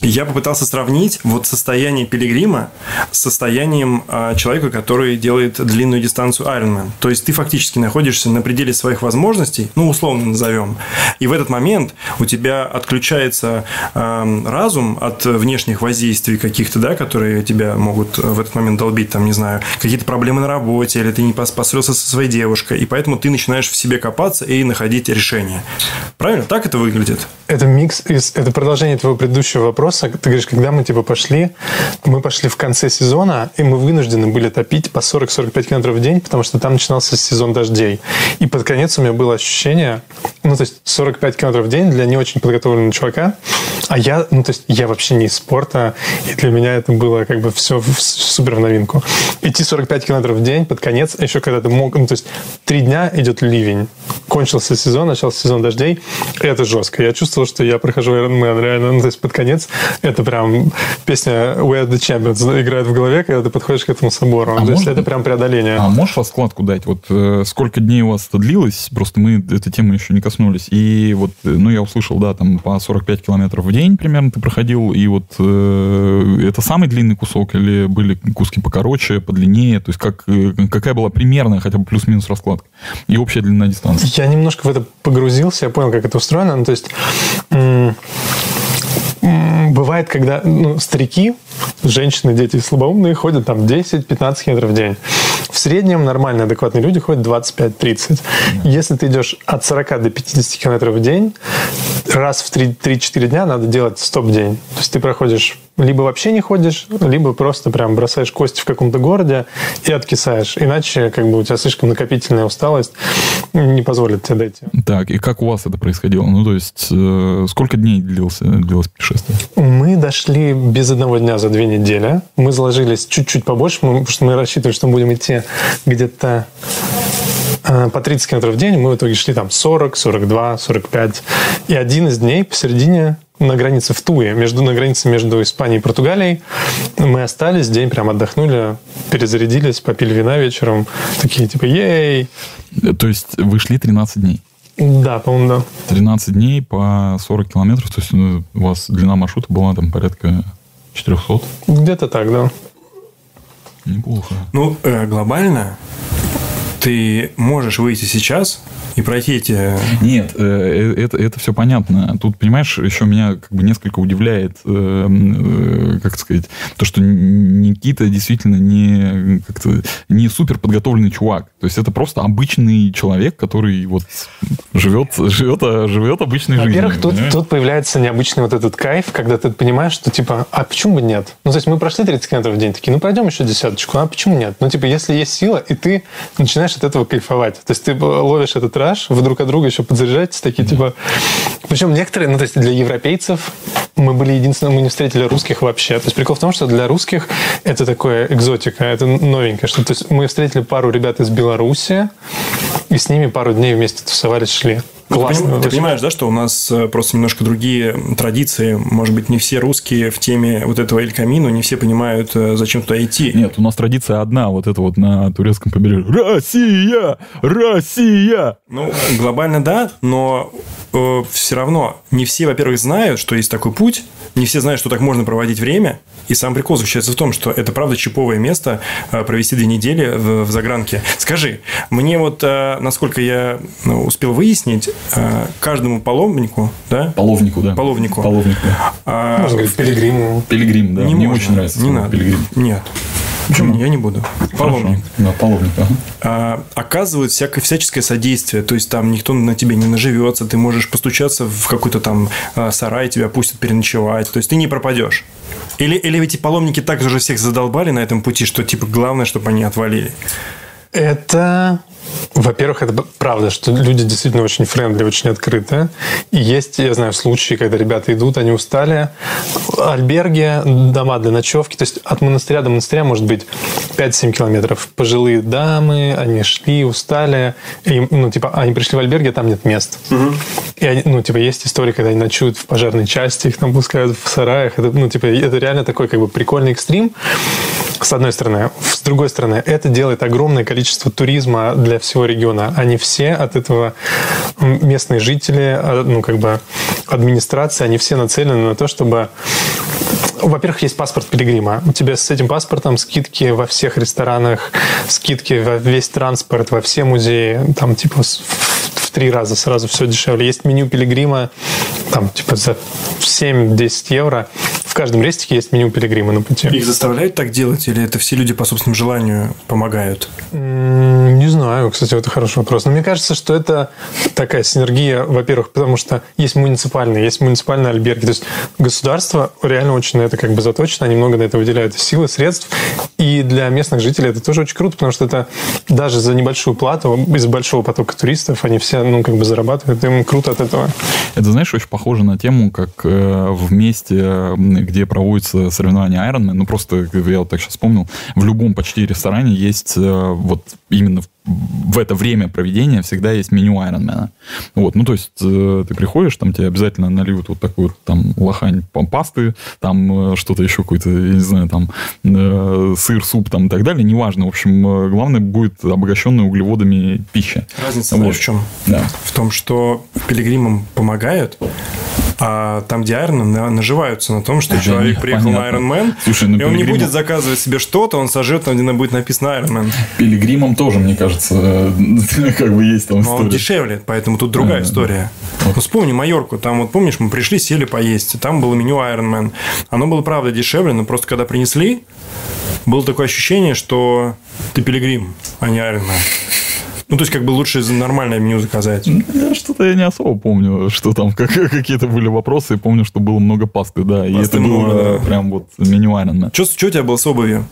Я попытался сравнить вот состояние пилигрима с состоянием э, человека, который делает длинную дистанцию Ironman. То есть ты фактически находишься на пределе своих возможностей, ну, условно назовем. И в этот момент у тебя отключается э, разум от внешних воздействий каких-то, да, которые тебя могут в этот момент долбить, там, не знаю, какие-то проблемы на работе, или ты не поссорился со своей девушкой, и поэтому ты начинаешь в себе копаться и находить решение. Правильно? Так это выглядит? Это микс из... Это продолжение твоего предыдущего вопроса вопроса. Ты говоришь, когда мы типа пошли, мы пошли в конце сезона, и мы вынуждены были топить по 40-45 километров в день, потому что там начинался сезон дождей. И под конец у меня было ощущение, ну, то есть 45 километров в день для не очень подготовленного чувака, а я, ну, то есть я вообще не из спорта, и для меня это было как бы все супер в новинку. Идти 45 километров в день под конец, еще когда ты мог, ну, то есть три дня идет ливень, кончился сезон, начался сезон дождей, и это жестко. Я чувствовал, что я прохожу Ironman реально, ну, то есть под конец это прям песня We Are The Champions играет в голове, когда ты подходишь к этому собору. А То есть это прям преодоление. А можешь раскладку дать? Вот э, сколько дней у вас это длилось? Просто мы этой темы еще не коснулись. И вот, э, ну, я услышал, да, там по 45 километров в день примерно ты проходил. И вот э, это самый длинный кусок или были куски покороче, подлиннее? То есть как, э, какая была примерная хотя бы плюс-минус раскладка? И общая длина дистанции? Я немножко в это погрузился, я понял, как это устроено. Ну, то есть бывает, когда ну, старики, женщины, дети слабоумные ходят там 10-15 километров в день. В среднем нормальные, адекватные люди ходят 25-30. Если ты идешь от 40 до 50 километров в день, раз в 3-4 дня надо делать стоп-день. То есть ты проходишь либо вообще не ходишь, либо просто прям бросаешь кости в каком-то городе и откисаешь. Иначе как бы у тебя слишком накопительная усталость не позволит тебе дойти. Так, и как у вас это происходило? Ну, то есть, э, сколько дней длился, длилось путешествие? Мы дошли без одного дня за две недели. Мы заложились чуть-чуть побольше, потому что мы рассчитывали, что мы будем идти где-то э, по 30 километров в день. Мы в итоге шли там 40, 42, 45. И один из дней посередине на границе в Туе, между, на границе между Испанией и Португалией. Мы остались, день прям отдохнули, перезарядились, попили вина вечером. Такие типа, ей! То есть вы шли 13 дней? Да, по-моему, да. 13 дней по 40 километров, то есть ну, у вас длина маршрута была там порядка 400? Где-то так, да. Неплохо. Ну, э, глобально ты можешь выйти сейчас и пройти эти... Нет, э, э, это, это все понятно. Тут, понимаешь, еще меня как бы несколько удивляет, э, как сказать, то, что Никита действительно не, как-то, не супер подготовленный чувак. То есть это просто обычный человек, который вот живет, живет, живет обычной жизнью. Во-первых, тут, тут появляется необычный вот этот кайф, когда ты понимаешь, что типа, а почему бы нет? Ну, то есть мы прошли 30 километров в день, такие, ну, пойдем еще десяточку, а почему нет? Ну, типа, если есть сила, и ты начинаешь от этого кайфовать. То есть ты ловишь этот раш, вы друг от друга еще подзаряжаетесь, такие типа... Причем некоторые, ну, то есть для европейцев мы были единственные, мы не встретили русских вообще. То есть прикол в том, что для русских это такое экзотика, это новенькое. Что, то есть мы встретили пару ребят из Беларуси, и с ними пару дней вместе тусовались, шли. Классно. Ты, ты понимаешь, да, что у нас э, просто немножко другие традиции. Может быть, не все русские в теме вот этого Эль Камино, не все понимают, э, зачем туда идти. Нет, у нас традиция одна, вот это вот на турецком побережье. Россия! Россия! Ну, глобально да, но э, все равно не все, во-первых, знают, что есть такой путь, не все знают, что так можно проводить время. И сам прикол заключается в том, что это правда чиповое место э, провести две недели в, в загранке. Скажи, мне вот, э, насколько я ну, успел выяснить, э, каждому паломнику, да? Половнику, да. Половнику. Половник, да. А, можно говорить, пилигриму. Пилигрим, да. Не Мне можно, очень нравится. Не надо. Пилигрим. Нет. Почему? Я не буду. Паломник. Да, паломник. Ага. А, оказывают всякое, всяческое содействие. То есть, там никто на тебя не наживется. Ты можешь постучаться в какой-то там а, сарай, тебя пустят переночевать. То есть, ты не пропадешь. Или, или эти паломники так уже всех задолбали на этом пути, что, типа, главное, чтобы они отвалили. Это во-первых, это правда, что люди действительно очень френдли, очень открыты. И есть, я знаю, случаи, когда ребята идут, они устали. Альберги, дома для ночевки. То есть от монастыря до монастыря может быть 5-7 километров. Пожилые дамы, они шли, устали. И, ну, типа, они пришли в альберги, а там нет мест. Угу. И они, ну, типа, есть истории, когда они ночуют в пожарной части, их там пускают в сараях. Это, ну, типа, это реально такой, как бы, прикольный экстрим с одной стороны. С другой стороны, это делает огромное количество туризма для всего региона. Они все от этого местные жители, а, ну, как бы администрация, они все нацелены на то, чтобы во-первых, есть паспорт пилигрима. У тебя с этим паспортом скидки во всех ресторанах, скидки во весь транспорт, во все музеи. Там типа в три раза сразу все дешевле. Есть меню пилигрима, там типа за 7-10 евро в каждом рестике есть меню пилигрима на пути. Их заставляют так делать, или это все люди по собственному желанию помогают? Не знаю, кстати, это хороший вопрос. Но мне кажется, что это такая синергия, во-первых, потому что есть муниципальные, есть муниципальные альберги. То есть государство реально очень на это как бы заточено, они много на это выделяют силы, средств. И для местных жителей это тоже очень круто, потому что это даже за небольшую плату, из большого потока туристов, они все, ну, как бы зарабатывают, им круто от этого. Это, знаешь, очень похоже на тему, как э, в где проводятся соревнования Ironman, ну просто я вот так сейчас вспомнил, в любом почти ресторане есть э, вот именно в это время проведения всегда есть меню Ironman. Вот, ну, то есть э, ты приходишь, там тебе обязательно нальют вот такую вот там лохань пасты, там э, что-то еще какой-то, я не знаю, там э, сыр, суп там и так далее, неважно. В общем, э, главное будет обогащенная углеводами пища. Разница, Вот. в чем? Да. В том, что пилигримам помогают, а там, где на- наживаются на том, что Да, человек не, приехал понятно. на Ironman, Слушай, ну и он не пилигриму- будет заказывать себе что-то, он сожрет там, где будет написано Ironman. Пилигримам тоже, мне кажется, э, как бы есть там Но он история. дешевле, поэтому тут другая да, история. Ну, вспомни Майорку. Там, вот помнишь, мы пришли, сели поесть. и Там было меню Ironman. Оно было, правда, дешевле, но просто когда принесли, было такое ощущение, что ты пилигрим, а не Ironman. Ну, то есть, как бы лучше за нормальное меню заказать. Я что-то я не особо помню, что там как- какие-то были вопросы. И помню, что было много пасты, да. И Пасты это было много, да. прям вот меню Ironman. Что у тебя было с обувью?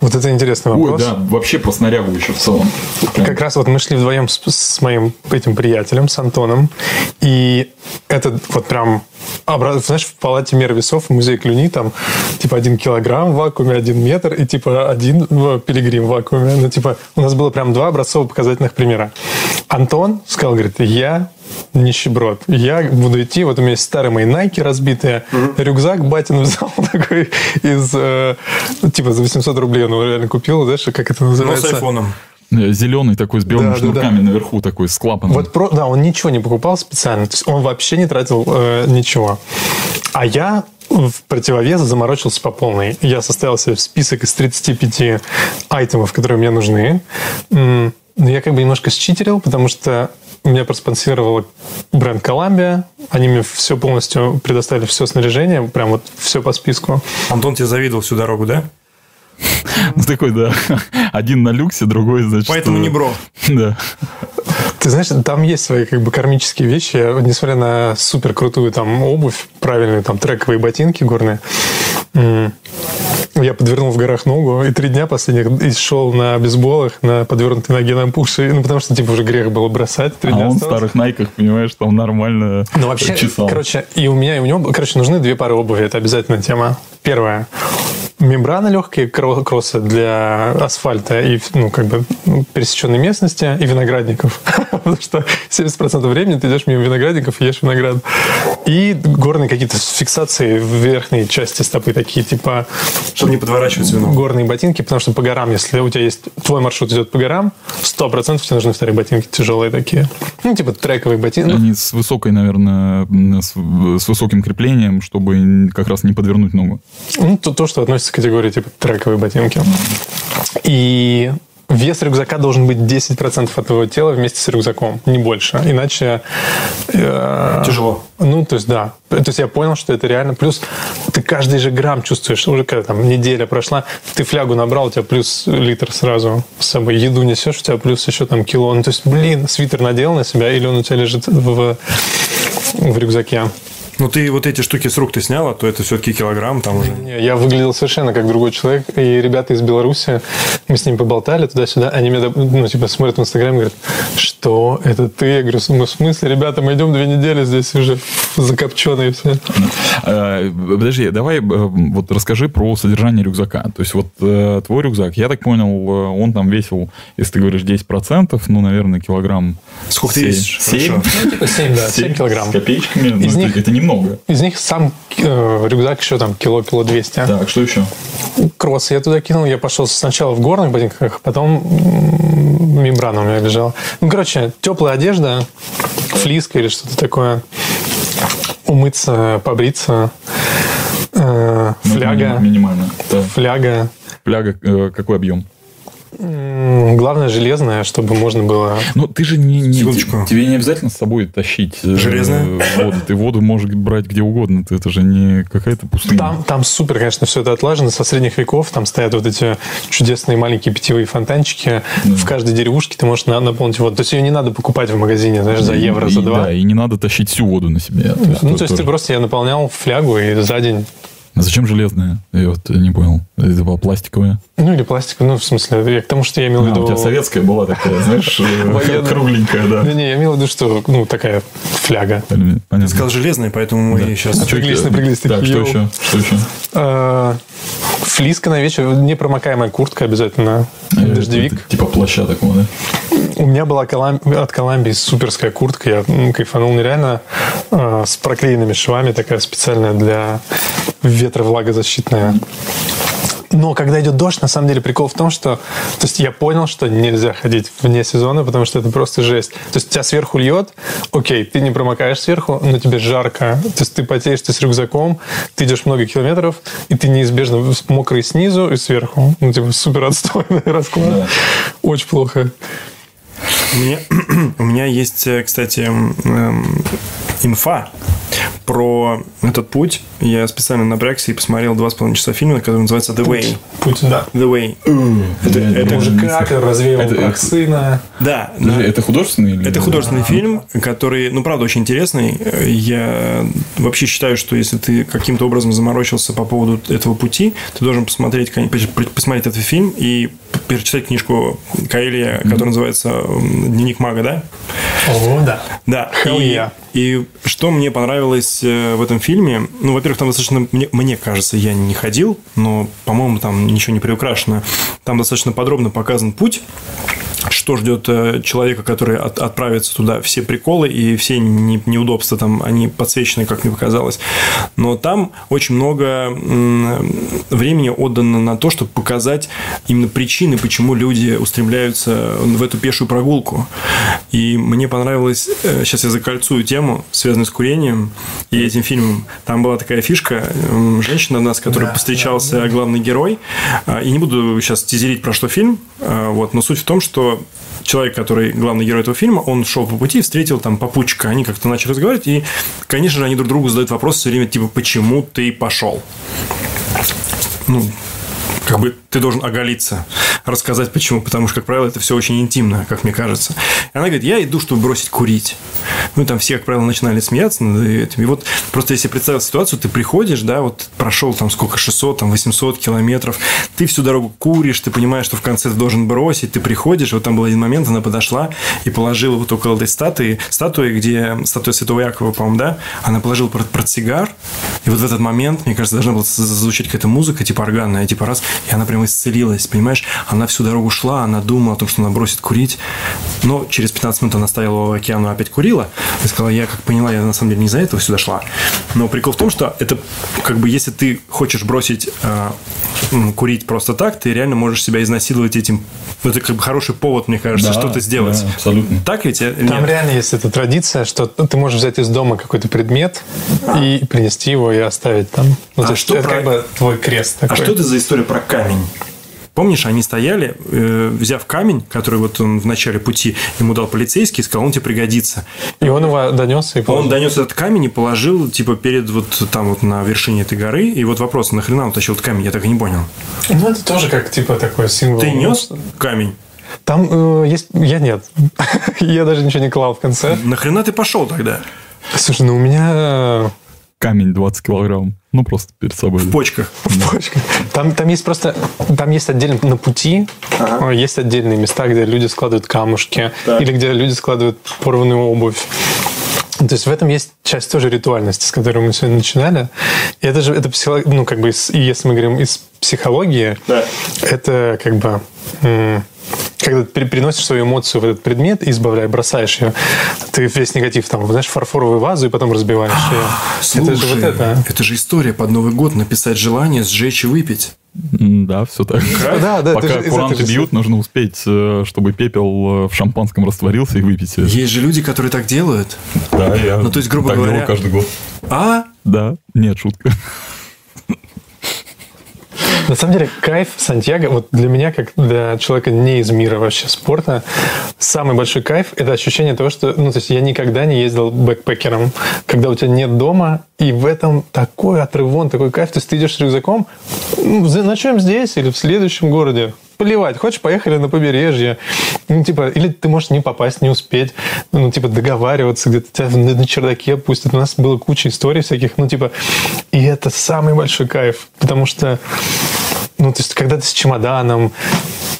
Вот это интересный Ой, вопрос. да, вообще про снарягу еще в целом. Прям. Как раз вот мы шли вдвоем с, с моим этим приятелем, с Антоном, и это вот прям, обра- знаешь, в палате мер весов в музее Клюни там типа один килограмм в вакууме, один метр и типа один в пилигрим в вакууме. Ну, типа, у нас было прям два образцово-показательных примера. Антон сказал, говорит, я нищеброд. Я буду идти, вот у меня есть старые мои найки разбитые, рюкзак батин взял такой из, э, типа за 800 рублей он его реально купил, знаешь, как это Ну, называется? с айфоном. Зеленый такой с белыми Да, да, шнурками наверху такой с клапаном. Вот про, да, он ничего не покупал специально, то есть он вообще не тратил э, ничего. А я в противовес заморочился по полной. Я составил себе список из 35 айтемов, которые мне нужны. Но я как бы немножко считерил, потому что меня проспонсировал бренд Columbia. Они мне все полностью предоставили, все снаряжение, прям вот все по списку. Антон тебе завидовал всю дорогу, да? Ну, такой, да. Один на люксе, другой, значит... Поэтому э, не бро. Да. Ты знаешь, там есть свои как бы кармические вещи. Несмотря на супер крутую там обувь, правильные там трековые ботинки горные, я подвернул в горах ногу и три дня последних и шел на бейсболах, на подвернутой ноге на пуши, ну потому что типа уже грех было бросать. Три А дня он в старых найках, понимаешь, там нормально Ну, вообще, чесал. короче, и у меня, и у него, короче, нужны две пары обуви. Это обязательная тема. Первая. Мембрана легкие кро- кроссы для асфальта и, ну, как бы, пересеченной местности и виноградников. Потому что 70% времени ты идешь мимо виноградников и ешь виноград. И горные какие-то фиксации в верхней части стопы, такие, типа, Чтобы не подворачивать вино. горные ботинки, потому что по горам, если у тебя есть твой маршрут идет по горам, 100% тебе нужны вторые ботинки тяжелые такие. Ну, типа трековые ботинки. Ну, Они с высокой, наверное, с, с высоким креплением, чтобы как раз не подвернуть ногу. Ну, то, то, что относится к категории типа трековые ботинки. И вес рюкзака должен быть 10% от твоего тела вместе с рюкзаком, не больше. Иначе... э, Тяжело. Ну, то есть, да. То есть, я понял, что это реально. Плюс ты каждый же грамм чувствуешь, уже когда там неделя прошла, ты флягу набрал, у тебя плюс литр сразу с собой. Еду несешь, у тебя плюс еще там кило. Ну, то есть, блин, свитер надел на себя, или он у тебя лежит в, в рюкзаке. Ну, ты вот эти штуки с рук ты сняла, то это все-таки килограмм там уже. Не, Я выглядел совершенно как другой человек. И ребята из Беларуси, мы с ними поболтали туда-сюда, они меня, ну, типа, смотрят в Инстаграм и говорят, что, это ты? Я говорю, ну, в смысле, ребята, мы идем две недели здесь уже закопченные все. Э, Подожди, давай э, вот расскажи про содержание рюкзака. То есть вот э, твой рюкзак, я так понял, он там весил, если ты говоришь 10%, ну, наверное, килограмм Сколько ты семь- весишь? семь? Хорошо. Ну, типа 7, да, 7 килограмм. С копеечками. Ну, Из это, них- это немного. Из них сам э, рюкзак еще там кило-кило 200. Так, что еще? Кроссы я туда кинул. Я пошел сначала в горных ботинках, потом мембрана у меня лежала. Ну, короче, теплая одежда, флиска или что-то такое. Умыться, побриться. э, фляга. ми- Минимально. Да. Фляга. Фляга, э, какой объем? Главное, железная, чтобы можно было... Ну, ты же не, не- Секундочку. тебе не обязательно с собой тащить э, Железная? воду. Ты воду можешь брать где угодно. Ты, это же не какая-то пустыня. Там, там супер, конечно, все это отлажено со средних веков. Там стоят вот эти чудесные маленькие питьевые фонтанчики. В каждой деревушке ты можешь на- наполнить воду. То есть ее не надо покупать в магазине, знаешь, за евро, И- за два. Да, и не надо тащить всю воду на себе. То есть Ну, это то есть ты тоже- просто, я наполнял флягу и за день А зачем железная? Я вот не понял. Это была пластиковая. Ну, или пластик, ну, в смысле, я к тому, что я имел в А, виду... у тебя советская была такая, знаешь, кругленькая, да. Да не, я имел в виду, что, ну, такая фляга. Понятно. Сказал железный, поэтому мы сейчас... Напряглись, напряглись Так, что еще? Что еще? Флиска на вечер, непромокаемая куртка обязательно, Э, дождевик. это Типа плаща такого, да? У меня была Колам- от Коламбии суперская куртка, я м, кайфанул нереально, э, с проклеенными швами, такая специальная для ветровлагозащитная. Но когда идет дождь, на самом деле прикол в том, что... То есть я понял, что нельзя ходить вне сезона, потому что это просто жесть. То есть тебя сверху льет, окей, ты не промокаешь сверху, но тебе жарко. То есть ты потеешь, ты с рюкзаком, ты идешь много километров, и ты неизбежно мокрый снизу и сверху. Ну, типа, супер отстойный расклад. Очень плохо. У меня, у меня есть, э, кстати, эм, инфа про этот путь. Я специально напрягся и посмотрел два с половиной часа фильма, который называется The Way. Путь, да. The Way. Это, это Мужика, который развеивал Это- прах сына. Да, Подожди, да. это художественный или... Это художественный фильм, который, ну, правда, очень интересный. Я вообще считаю, что если ты каким-то образом заморочился по поводу этого пути, ты должен посмотреть, посмотреть этот фильм и перечитать книжку Каэлия, которая называется «Дневник мага», да? О, да. Да. Hell и, yeah. и что мне понравилось э, в этом фильме, ну, во-первых, там достаточно, мне, мне кажется, я не ходил, но, по-моему, там ничего не приукрашено. Там достаточно подробно показан путь, что ждет э, человека, который от- отправится туда. Все приколы и все не- неудобства там, они подсвечены, как мне показалось. Но там очень много времени отдано на то, чтобы показать именно причины, почему люди устремляются в эту пешую прогулку. И мне понравилось, э, сейчас я закольцую тему, связанную с курением и этим фильмом. Там была такая фишка, женщина у нас, которой Да, повстречался главный герой. А, И не буду сейчас тизерить, про что фильм, а, вот, но суть в том, что человек, который главный герой этого фильма, он шел по пути, встретил там попутчика, они как-то начали разговаривать, и, конечно же, они друг другу задают вопрос все время, типа, почему ты пошел? Ну, как бы ты должен оголиться, рассказать почему, потому что, как правило, это все очень интимно, как мне кажется. И она говорит, я иду, чтобы бросить курить. Ну, там все, как правило, начинали смеяться над этим. И вот просто если представить ситуацию, ты приходишь, да, вот прошел там сколько, 600, там 800 километров, ты всю дорогу куришь, ты понимаешь, что в конце ты должен бросить, ты приходишь, вот там был один момент, она подошла и положила вот около этой статуи, статуи, где статуя Святого Якова, по-моему, да, она положила портсигар, и вот в этот момент, мне кажется, должна была зазвучать какая-то музыка, типа органная, типа раз, и она прям исцелилась, понимаешь? Она всю дорогу шла, она думала о том, что она бросит курить, но через 15 минут она стояла у океана, опять курила, и сказала, я как поняла, я на самом деле не из-за этого сюда шла. Но прикол в том, что это как бы, если ты хочешь бросить э, курить просто так, ты реально можешь себя изнасиловать этим. Это как бы хороший повод, мне кажется, Да, что-то сделать. да, абсолютно. Так ведь? Там нет? реально есть эта традиция, что ты можешь взять из дома какой-то предмет и принести его и оставить там. Ну, А что это про- как бы твой крест А такой. что это за история про камень? Помнишь, они стояли, э, взяв камень, который вот он в начале пути ему дал полицейский, и сказал, он тебе пригодится. И он его донес и Он положил. донес этот камень и положил, типа, перед вот там вот на вершине этой горы. И вот вопрос, нахрена он тащил этот камень, я так и не понял. Ну, это тоже как типа такой символ. Ты нес камень? Там э, есть... Я нет. я даже ничего не клал в конце. Нахрена ты пошел тогда? Слушай, ну у меня э, Камень 20 килограмм. Ну, просто перед собой. В почках. почка. Там, там есть просто... Там есть отдельно на пути, э, есть отдельные места, где люди складывают камушки. Так. Или где люди складывают порванную обувь. То есть в этом есть часть тоже ритуальности, с которой мы сегодня начинали. И это же, это психолог- ну, как бы, из- если мы говорим из психологии, Да. это как бы м, когда ты пере- переносишь свою эмоцию в этот предмет и избавляешь, бросаешь ее, ты весь негатив там, знаешь, фарфоровую вазу и потом разбиваешь ее. это же вот это. это же история под Новый год написать желание, сжечь и выпить. Да, все так. Да, да, Пока куранты бьют, нужно успеть, э, чтобы пепел э, в шампанском растворился и выпить. Есть же люди, которые так делают. Да, я Ну, то есть, грубо так говоря- делаю каждый год. А? Да, нет, шутка. На самом деле, кайф Сантьяго, вот для меня, как для человека не из мира вообще спорта, самый большой кайф – это ощущение того, что, ну, то есть я никогда не ездил бэкпекером, когда у тебя нет дома, и в этом такой отрывон, такой кайф, то есть ты идешь с рюкзаком, ну, ночуем здесь или в следующем городе, плевать, хочешь, поехали на побережье. Ну, типа, или ты можешь не попасть, не успеть, ну, типа, договариваться, где-то тебя на, на чердаке пустят. У нас было куча историй всяких, ну, типа, и это самый большой кайф, потому что, ну, то есть, когда ты с чемоданом,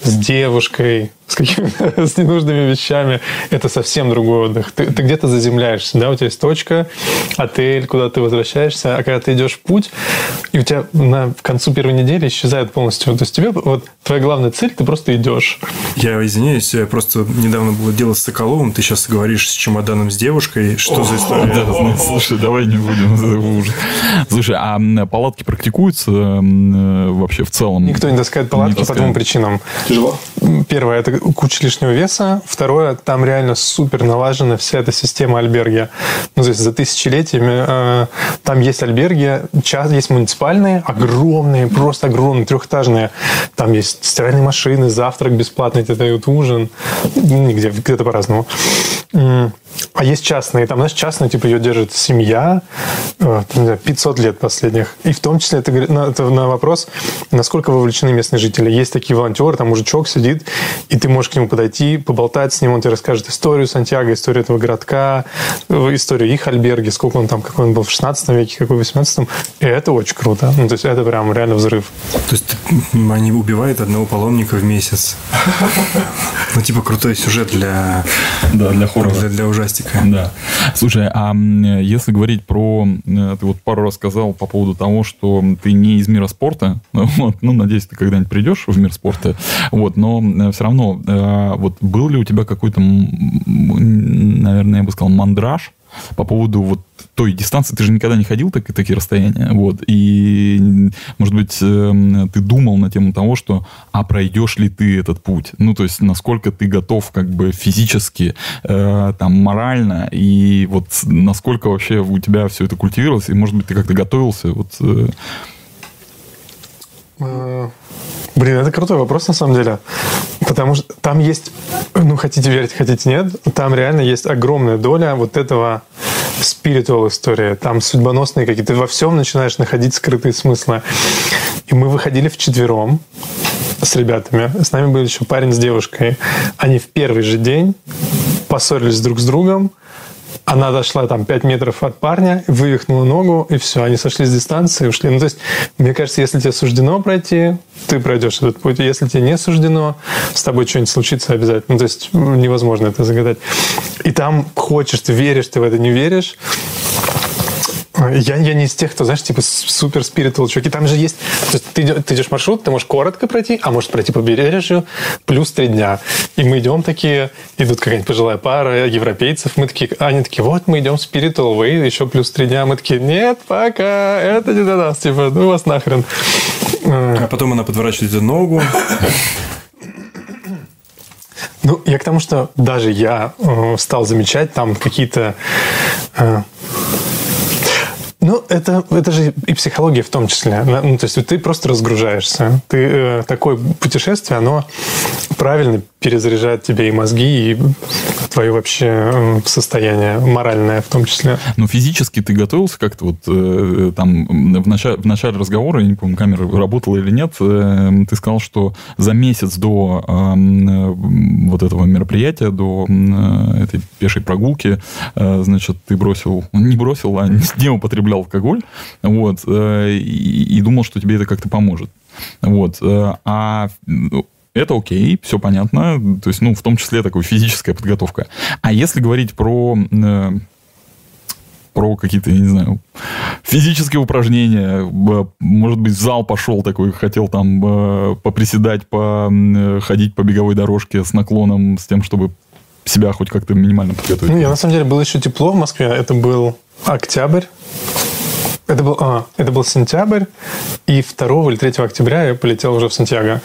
с девушкой, с какими-то с ненужными вещами, это совсем другой отдых. Ты, ты где-то заземляешься, да, у тебя есть точка, отель, куда ты возвращаешься, а когда ты идешь в путь, и у тебя на, к концу первой недели исчезает полностью. То есть тебе вот твоя главная цель, ты просто идешь. Я извиняюсь, я просто недавно было дело с Соколовым, ты сейчас говоришь с чемоданом с девушкой, что за история? Да, слушай, давай не будем. Слушай, а палатки практикуются э, вообще в целом? Никто не таскает палатки по двум причинам. Тяжело? Первое, это куча лишнего веса. Второе, там реально супер налажена вся эта система альберги. Ну, то есть за тысячелетиями э, там есть альберги, час, есть муниципальные, огромные, просто огромные, трехэтажные. Там есть стиральные машины, завтрак бесплатный, тебе дают ужин. Нигде, где-то по-разному. А есть частные, там, знаешь, частные, типа, ее держит семья, 500 э, лет последних. И в том числе это, это на вопрос, насколько вовлечены местные жители. Есть такие волонтеры, там мужичок сидит, и ты можешь к нему подойти, поболтать с ним, он тебе расскажет историю Сантьяго, историю этого городка, историю их альберги, сколько он там, какой он был в 16 веке, какой в 18 И это очень круто. Ну, то есть это прям реально взрыв. То есть они убивают одного паломника в месяц. Ну, типа крутой сюжет для... Да, для хоррора. Для, для ужастика. Да. Слушай, а если говорить про... Э, ты вот пару раз сказал по поводу того, что ты не из мира спорта. Вот, ну, надеюсь, ты когда-нибудь придешь в мир спорта. Вот, но э, все равно, э, вот был ли у тебя какой-то, наверное, я бы сказал, мандраж по поводу вот той дистанции, ты же никогда не ходил так, такие расстояния, вот, и, может быть, эм, ты думал на тему того, что, а пройдешь ли ты этот путь, ну, то есть, насколько ты готов, как бы, физически, э, там, морально, и вот насколько вообще у тебя все это культивировалось, и, может быть, ты как-то готовился, вот... Э... блин, это крутой вопрос на самом деле. Потому что там есть, ну, хотите верить, хотите нет, там реально есть огромная доля вот этого spiritual истории. Там судьбоносные какие-то, во всем начинаешь находить скрытые смыслы. И мы выходили в четвером с ребятами. С нами был еще парень с девушкой. Они в первый же день поссорились друг с другом, она дошла там 5 метров от парня, вывихнула ногу, и все, они сошли с дистанции и ушли. Ну, то есть, мне кажется, если тебе суждено пройти, ты пройдешь этот путь. Если тебе не суждено, с тобой что-нибудь случится обязательно. Ну, то есть, невозможно это загадать. И там хочешь, ты веришь, ты в это не веришь, я, я не из тех, кто, знаешь, типа супер спиритуал чуваки. Там же есть... То есть ты, ты идешь маршрут, ты можешь коротко пройти, а можешь пройти по побережью плюс три дня. И мы идем такие, идут какая-нибудь пожилая пара европейцев, мы такие, они такие, вот мы идем spiritual way, еще плюс три дня. Мы такие, нет, пока, это не для нас, типа, ну вас нахрен. А потом она подворачивает ногу. Ну, я к тому, что даже я э, стал замечать там какие-то э, ну, это, это же и психология в том числе. Ну, то есть ты просто разгружаешься. Ты э, такое путешествие, оно правильно перезаряжает тебе и мозги, и твое вообще э, состояние моральное в том числе. Но физически ты готовился как-то вот э, там в начале, в начале разговора, я не помню, камера работала или нет, э, ты сказал, что за месяц до э, вот этого мероприятия, до э, этой пешей прогулки, э, значит, ты бросил, не бросил, а не употреблял алкоголь, вот, э, и, и думал, что тебе это как-то поможет. Вот. Э, а ну, это окей, все понятно. То есть, ну, в том числе такая физическая подготовка. А если говорить про э, про какие-то, я не знаю, физические упражнения. Может быть, в зал пошел такой, хотел там поприседать, походить по беговой дорожке с наклоном, с тем, чтобы себя хоть как-то минимально подготовить. Ну, я на самом деле было еще тепло в Москве. Это был октябрь. Это был, а, это был сентябрь, и 2 или 3 октября я полетел уже в Сантьяго.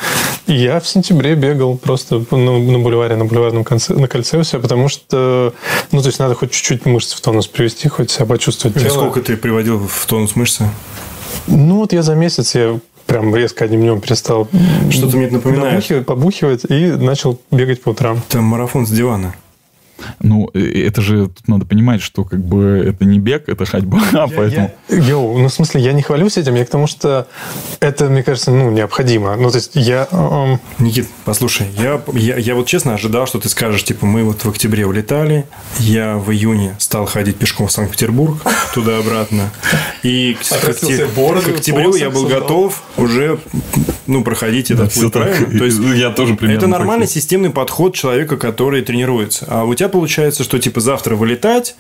И я в сентябре бегал просто на, на бульваре, на бульварном конце, на кольце у себя, потому что, ну, то есть надо хоть чуть-чуть мышцы в тонус привести, хоть себя почувствовать тело. Сколько ты приводил в тонус мышцы? Ну, вот я за месяц, я прям резко одним днем перестал Что-то мне это напоминает. Побухивать, побухивать и начал бегать по утрам. Там марафон с дивана. Ну, э, это же тут надо понимать, что как бы это не бег, это ходьба, поэтому... Я, йоу, ну, в смысле, я не хвалюсь этим, я к тому, что это, мне кажется, ну, необходимо. Ну, то есть я... эм, Никит, послушай, я, я, я вот честно ожидал, что ты скажешь, типа, мы вот в октябре улетали, я в июне стал ходить пешком в Санкт-Петербург, туда-обратно, и к, себе бороду, к октябрю я был готов уже, ну, проходить этот всё путь так. правильно. То есть, Я тоже примерно это нормальный системный подход человека, который тренируется. А у тебя получается, что, типа, завтра вылетать,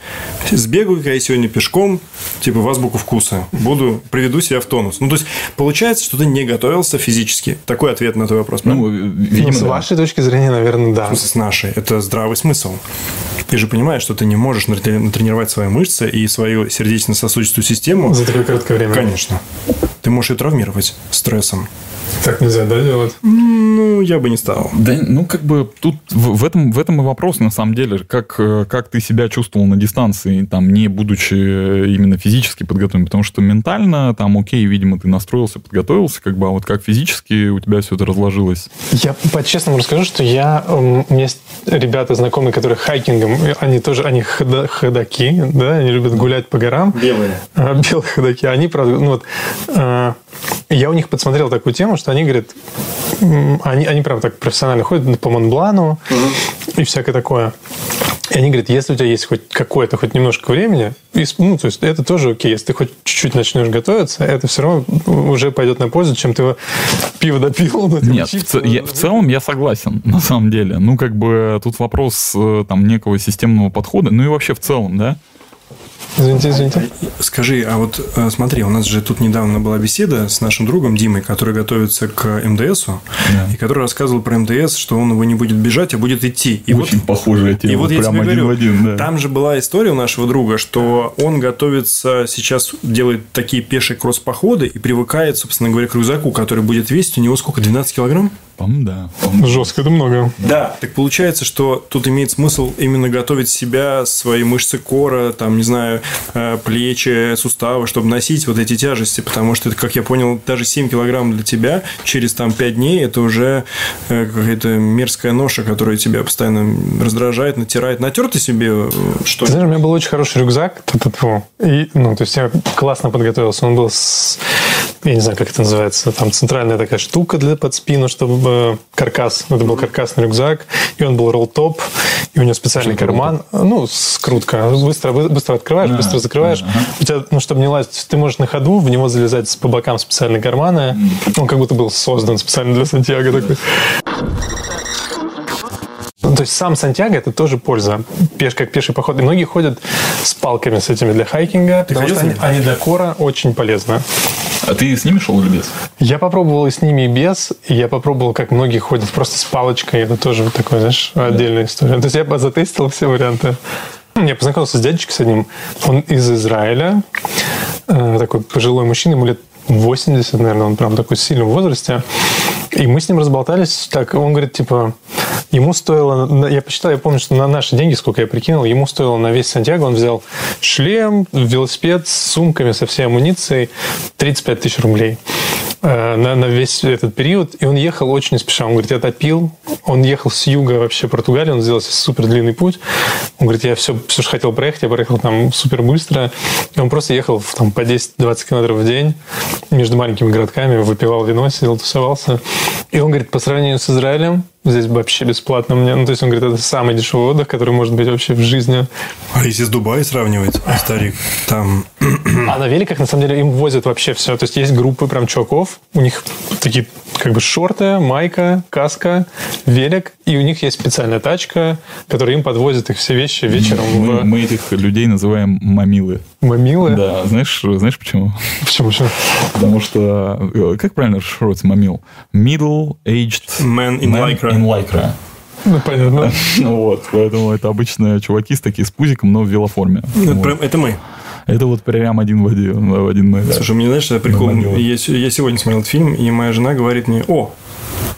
сбегаю-ка я сегодня пешком, типа, в азбуку вкуса, буду, приведу себя в тонус. Ну, то есть, получается, что ты не готовился физически. Такой ответ на твой вопрос? Ну, ну, видимо, с да. вашей точки зрения, наверное, да. В смысле, с нашей. Это здравый смысл. Ты же понимаешь, что ты не можешь натре- натренировать свои мышцы и свою сердечно-сосудистую систему. За такое короткое время. Конечно. Ты можешь ее травмировать стрессом. Так нельзя, да, делать? Ну, я бы не стал. Да, ну, как бы тут в, в этом, в этом и вопрос, на самом деле, как, э, как ты себя чувствовал на дистанции, там, не будучи именно физически подготовлен, потому что ментально, там, окей, видимо, ты настроился, подготовился, как бы, а вот как физически у тебя все это разложилось? Я по-честному расскажу, что я... эм, У меня есть ребята знакомые, которые хайкингом, они тоже, они хода- ходаки, да, они любят гулять по горам. Белые. А, белые ходаки. Они, правда, ну вот, э, я у них подсмотрел такую тему, что они говорят, они, они прям так профессионально ходят по Монблану и всякое такое. И они говорят, если у тебя есть хоть какое-то, хоть немножко времени, и ну, то есть это тоже окей, если ты хоть чуть-чуть начнешь готовиться, это все равно уже пойдет на пользу, чем ты пиво допил. ну, Нет, в, чипсы, ц- я- в целом я согласен, на самом деле. Ну, как бы тут вопрос э, там некого системного подхода, ну и вообще в целом, да? Извините, извините. Скажи, а вот э, смотри, у нас же тут недавно была беседа с нашим другом Димой, который готовится к МДСу, Да. и который рассказывал про МДС, что он его не будет бежать, а будет идти. И вот Очень похожая тема, И вот я прям тебе один говорю, в один, да. там же была история у нашего друга, что он готовится сейчас, делает такие пешие кросс-походы и привыкает, собственно говоря, к рюкзаку, который будет весить у него сколько, 12 килограмм? По-моему, да. По-моему, Жестко, это много. Да. Так получается, что тут имеет смысл именно готовить себя, свои мышцы кора, там, не знаю, э, плечи, суставы, чтобы носить вот эти тяжести, потому что, как я понял, даже 7 килограмм для тебя через там 5 дней это уже э, какая-то мерзкая ноша, которая тебя постоянно раздражает, натирает. Натер ты себе э, что Ты знаешь, у меня был очень хороший рюкзак. И, ну, то есть я классно подготовился. Он был с, я не знаю, как это называется, там центральная такая штука для под спину, чтобы э, каркас. Это был каркасный рюкзак, и он был ролл-топ, и у него специальный Что карман. Ну, скрутка. Быстро, быстро открываешь, А, быстро закрываешь. У тебя, ну, чтобы не лазить, ты можешь на ходу, в него залезать по бокам специальные карманы. Он как будто был создан специально для Сантьяго такой. Ну, То есть сам Сантьяго это тоже польза, пеш, как пеший поход. И многие ходят с палками с этими для хайкинга, потому ходил что они, для кора очень полезны. А ты с ними шел или без? Я попробовал и с ними, и без. Я попробовал, как многие ходят просто с палочкой. Это тоже вот такой, знаешь, отдельная история. То есть я затестил все варианты. Я познакомился с дядечкой с одним. Он из Израиля. Э, Такой пожилой мужчина, ему лет 80, наверное, он прям такой в сильном возрасте. И мы с ним разболтались. Так, он говорит, типа, ему стоило... Я посчитал, я помню, что на наши деньги, сколько я прикинул, ему стоило на весь Сантьяго, он взял шлем, велосипед с сумками, со всей амуницией, 35 тысяч рублей э, на, на весь этот период. И он ехал очень спеша. Он говорит, я топил. Он ехал с юга вообще Португалии, он сделал супер длинный путь. Он говорит, я все, все, что хотел проехать, я проехал там супер быстро. И он просто ехал в, там, по 10-20 километров в день между маленькими городками, выпивал вино, сидел, тусовался. И он говорит, по сравнению с Израилем, здесь вообще бесплатно мне. Ну, то есть он говорит, это самый дешевый отдых, который может быть вообще в жизни. А если с Дубай сравнивать, старик, там... А на великах, на самом деле, им возят вообще все. То есть есть группы прям чуваков, у них такие как бы шорты, майка, каска, велик, и у них есть специальная тачка, которая им подвозит их все вещи вечером Мы, в мы этих людей называем мамилы. мамилы. Да, знаешь, знаешь почему? Почему? Почему? Потому что, э, как правильно расшифровывается мамил? Middle-aged Man in lycra. Lycra. Ну, понятно. Ну вот, поэтому это обычно чуваки с такие с пузиком, но в велоформе. Это, Вот. прям- это мы. Это вот прям один в один, в один мы. да. Слушай, мне знаешь, что прикол? Я, я сегодня смотрел этот фильм, и моя жена говорит мне, о,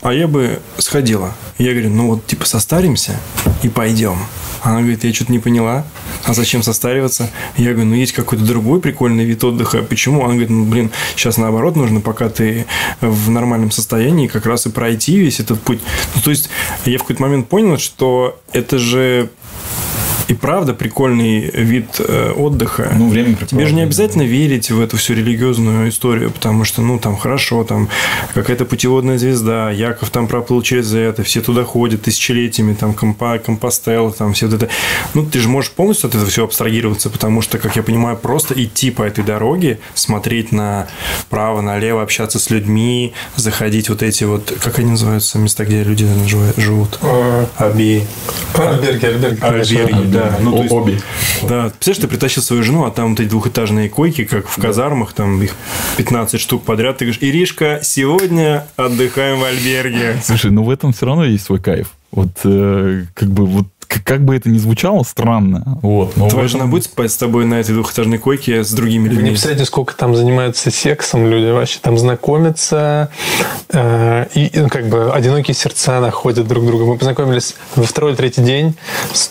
а я бы сходила. Я говорю, ну вот типа состаримся и пойдем. Она говорит, я что-то не поняла, а зачем состариваться? Я говорю, ну есть какой-то другой прикольный вид отдыха. Почему? Она говорит, ну блин, сейчас наоборот нужно, пока ты в нормальном состоянии, как раз и пройти весь этот путь. Ну то есть я в какой-то момент понял, что это же и правда прикольный вид э, отдыха. Ну, время Тебе же не обязательно верить в эту всю религиозную историю, потому что, ну, там хорошо, там какая-то путеводная звезда, Яков там проплыл через это, все туда ходят тысячелетиями, там компа, компостел, там все вот это. Ну, ты же можешь полностью от этого все абстрагироваться, потому что, как я понимаю, просто идти по этой дороге, смотреть на право, налево, общаться с людьми, заходить вот эти вот, как они называются, места, где люди наверное, живут? Оби. Альберги, альберги. Альберги, да. Ну, то есть, Обе. да, представляешь, ты притащил свою жену, а там вот эти двухэтажные койки, как в казармах, там их 15 штук подряд. Ты говоришь, Иришка, сегодня отдыхаем в альберге. Слушай, ну в этом все равно есть свой кайф. Вот э, как бы вот как бы это ни звучало странно, вот. Но Твоя этом- жена будет спать с тобой на этой двухэтажной койке с другими Вы не людьми? представляете, сколько там занимаются сексом люди вообще. Там знакомятся, э, и, ну, как бы одинокие сердца находят друг друга. Мы познакомились во второй или третий день.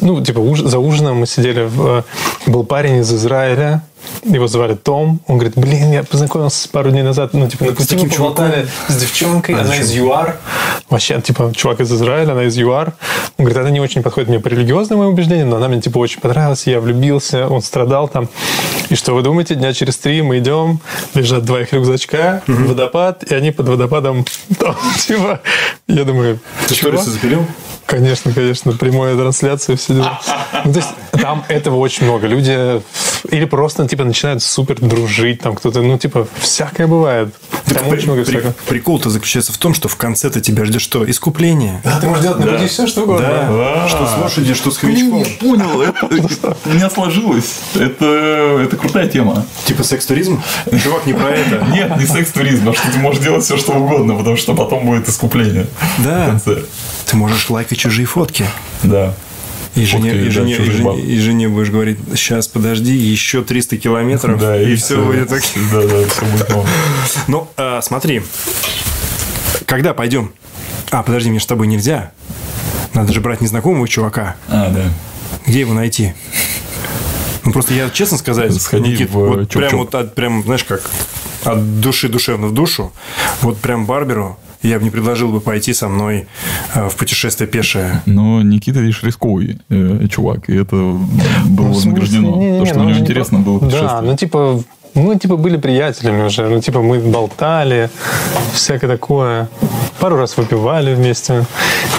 Ну, типа уж- за ужином мы сидели. В, э, был парень из Израиля. Его звали Том. Он говорит, блин, я познакомился пару дней назад. Ну, типа, на пути мы поболтали с девчонкой. она из ЮАР. Вообще, типа, чувак из Израиля, она из ЮАР. Он говорит, она не очень подходит мне по религиозным моим убеждениям, но она мне, типа, очень понравилась. Я влюбился, он страдал там. И что вы думаете? Дня через три мы идем, лежат два их рюкзачка, водопад, и они под водопадом там, типа, я думаю, Ты сторисы запилил? Конечно, конечно, прямая трансляция, все дела. Ну, то есть там этого очень много. Люди или просто, типа, начинают супер дружить, там кто-то, ну, типа, всякое бывает. Там При- очень много при- всякого. Прикол-то заключается в том, что в конце-то тебя ждет что? Искупление. Да, ты можешь делать на пути все, что угодно. Да. Что с лошадью, что с хомячком. Я понял, это, у меня сложилось. Это, это крутая тема. Типа секс-туризм? Чувак, не про это. Нет, не секс-туризм, а что ты можешь делать все, что угодно, потому что потом будет искупление. В Да. конце. Ты можешь лайкать чужие фотки. Да. И жене, Фотки, и, да, жене, и, жене, и жене будешь говорить, сейчас подожди, еще 300 километров, Да, и, все будет так. Да, да, все будет норм. Ну, а, смотри, когда пойдем? А, подожди, мне с тобой нельзя. Надо же брать незнакомого чувака. А, да. Где его найти? Ну, просто я, честно сказать, Сходи Никит, в, э, вот Чоп-Чоп. прям вот от, прям, знаешь, как от души душевно в душу, вот прям Барберу я бы не предложил бы пойти со мной э, в путешествие пешее. Но Никита, видишь, рисковый э, чувак, и это было Ну, в смысле? вознаграждено. Не-не-не, то, что ну, у него не интересно было Да, путешествие. ну типа мы типа были приятелями уже, ну типа мы болтали, всякое такое. Пару раз выпивали вместе.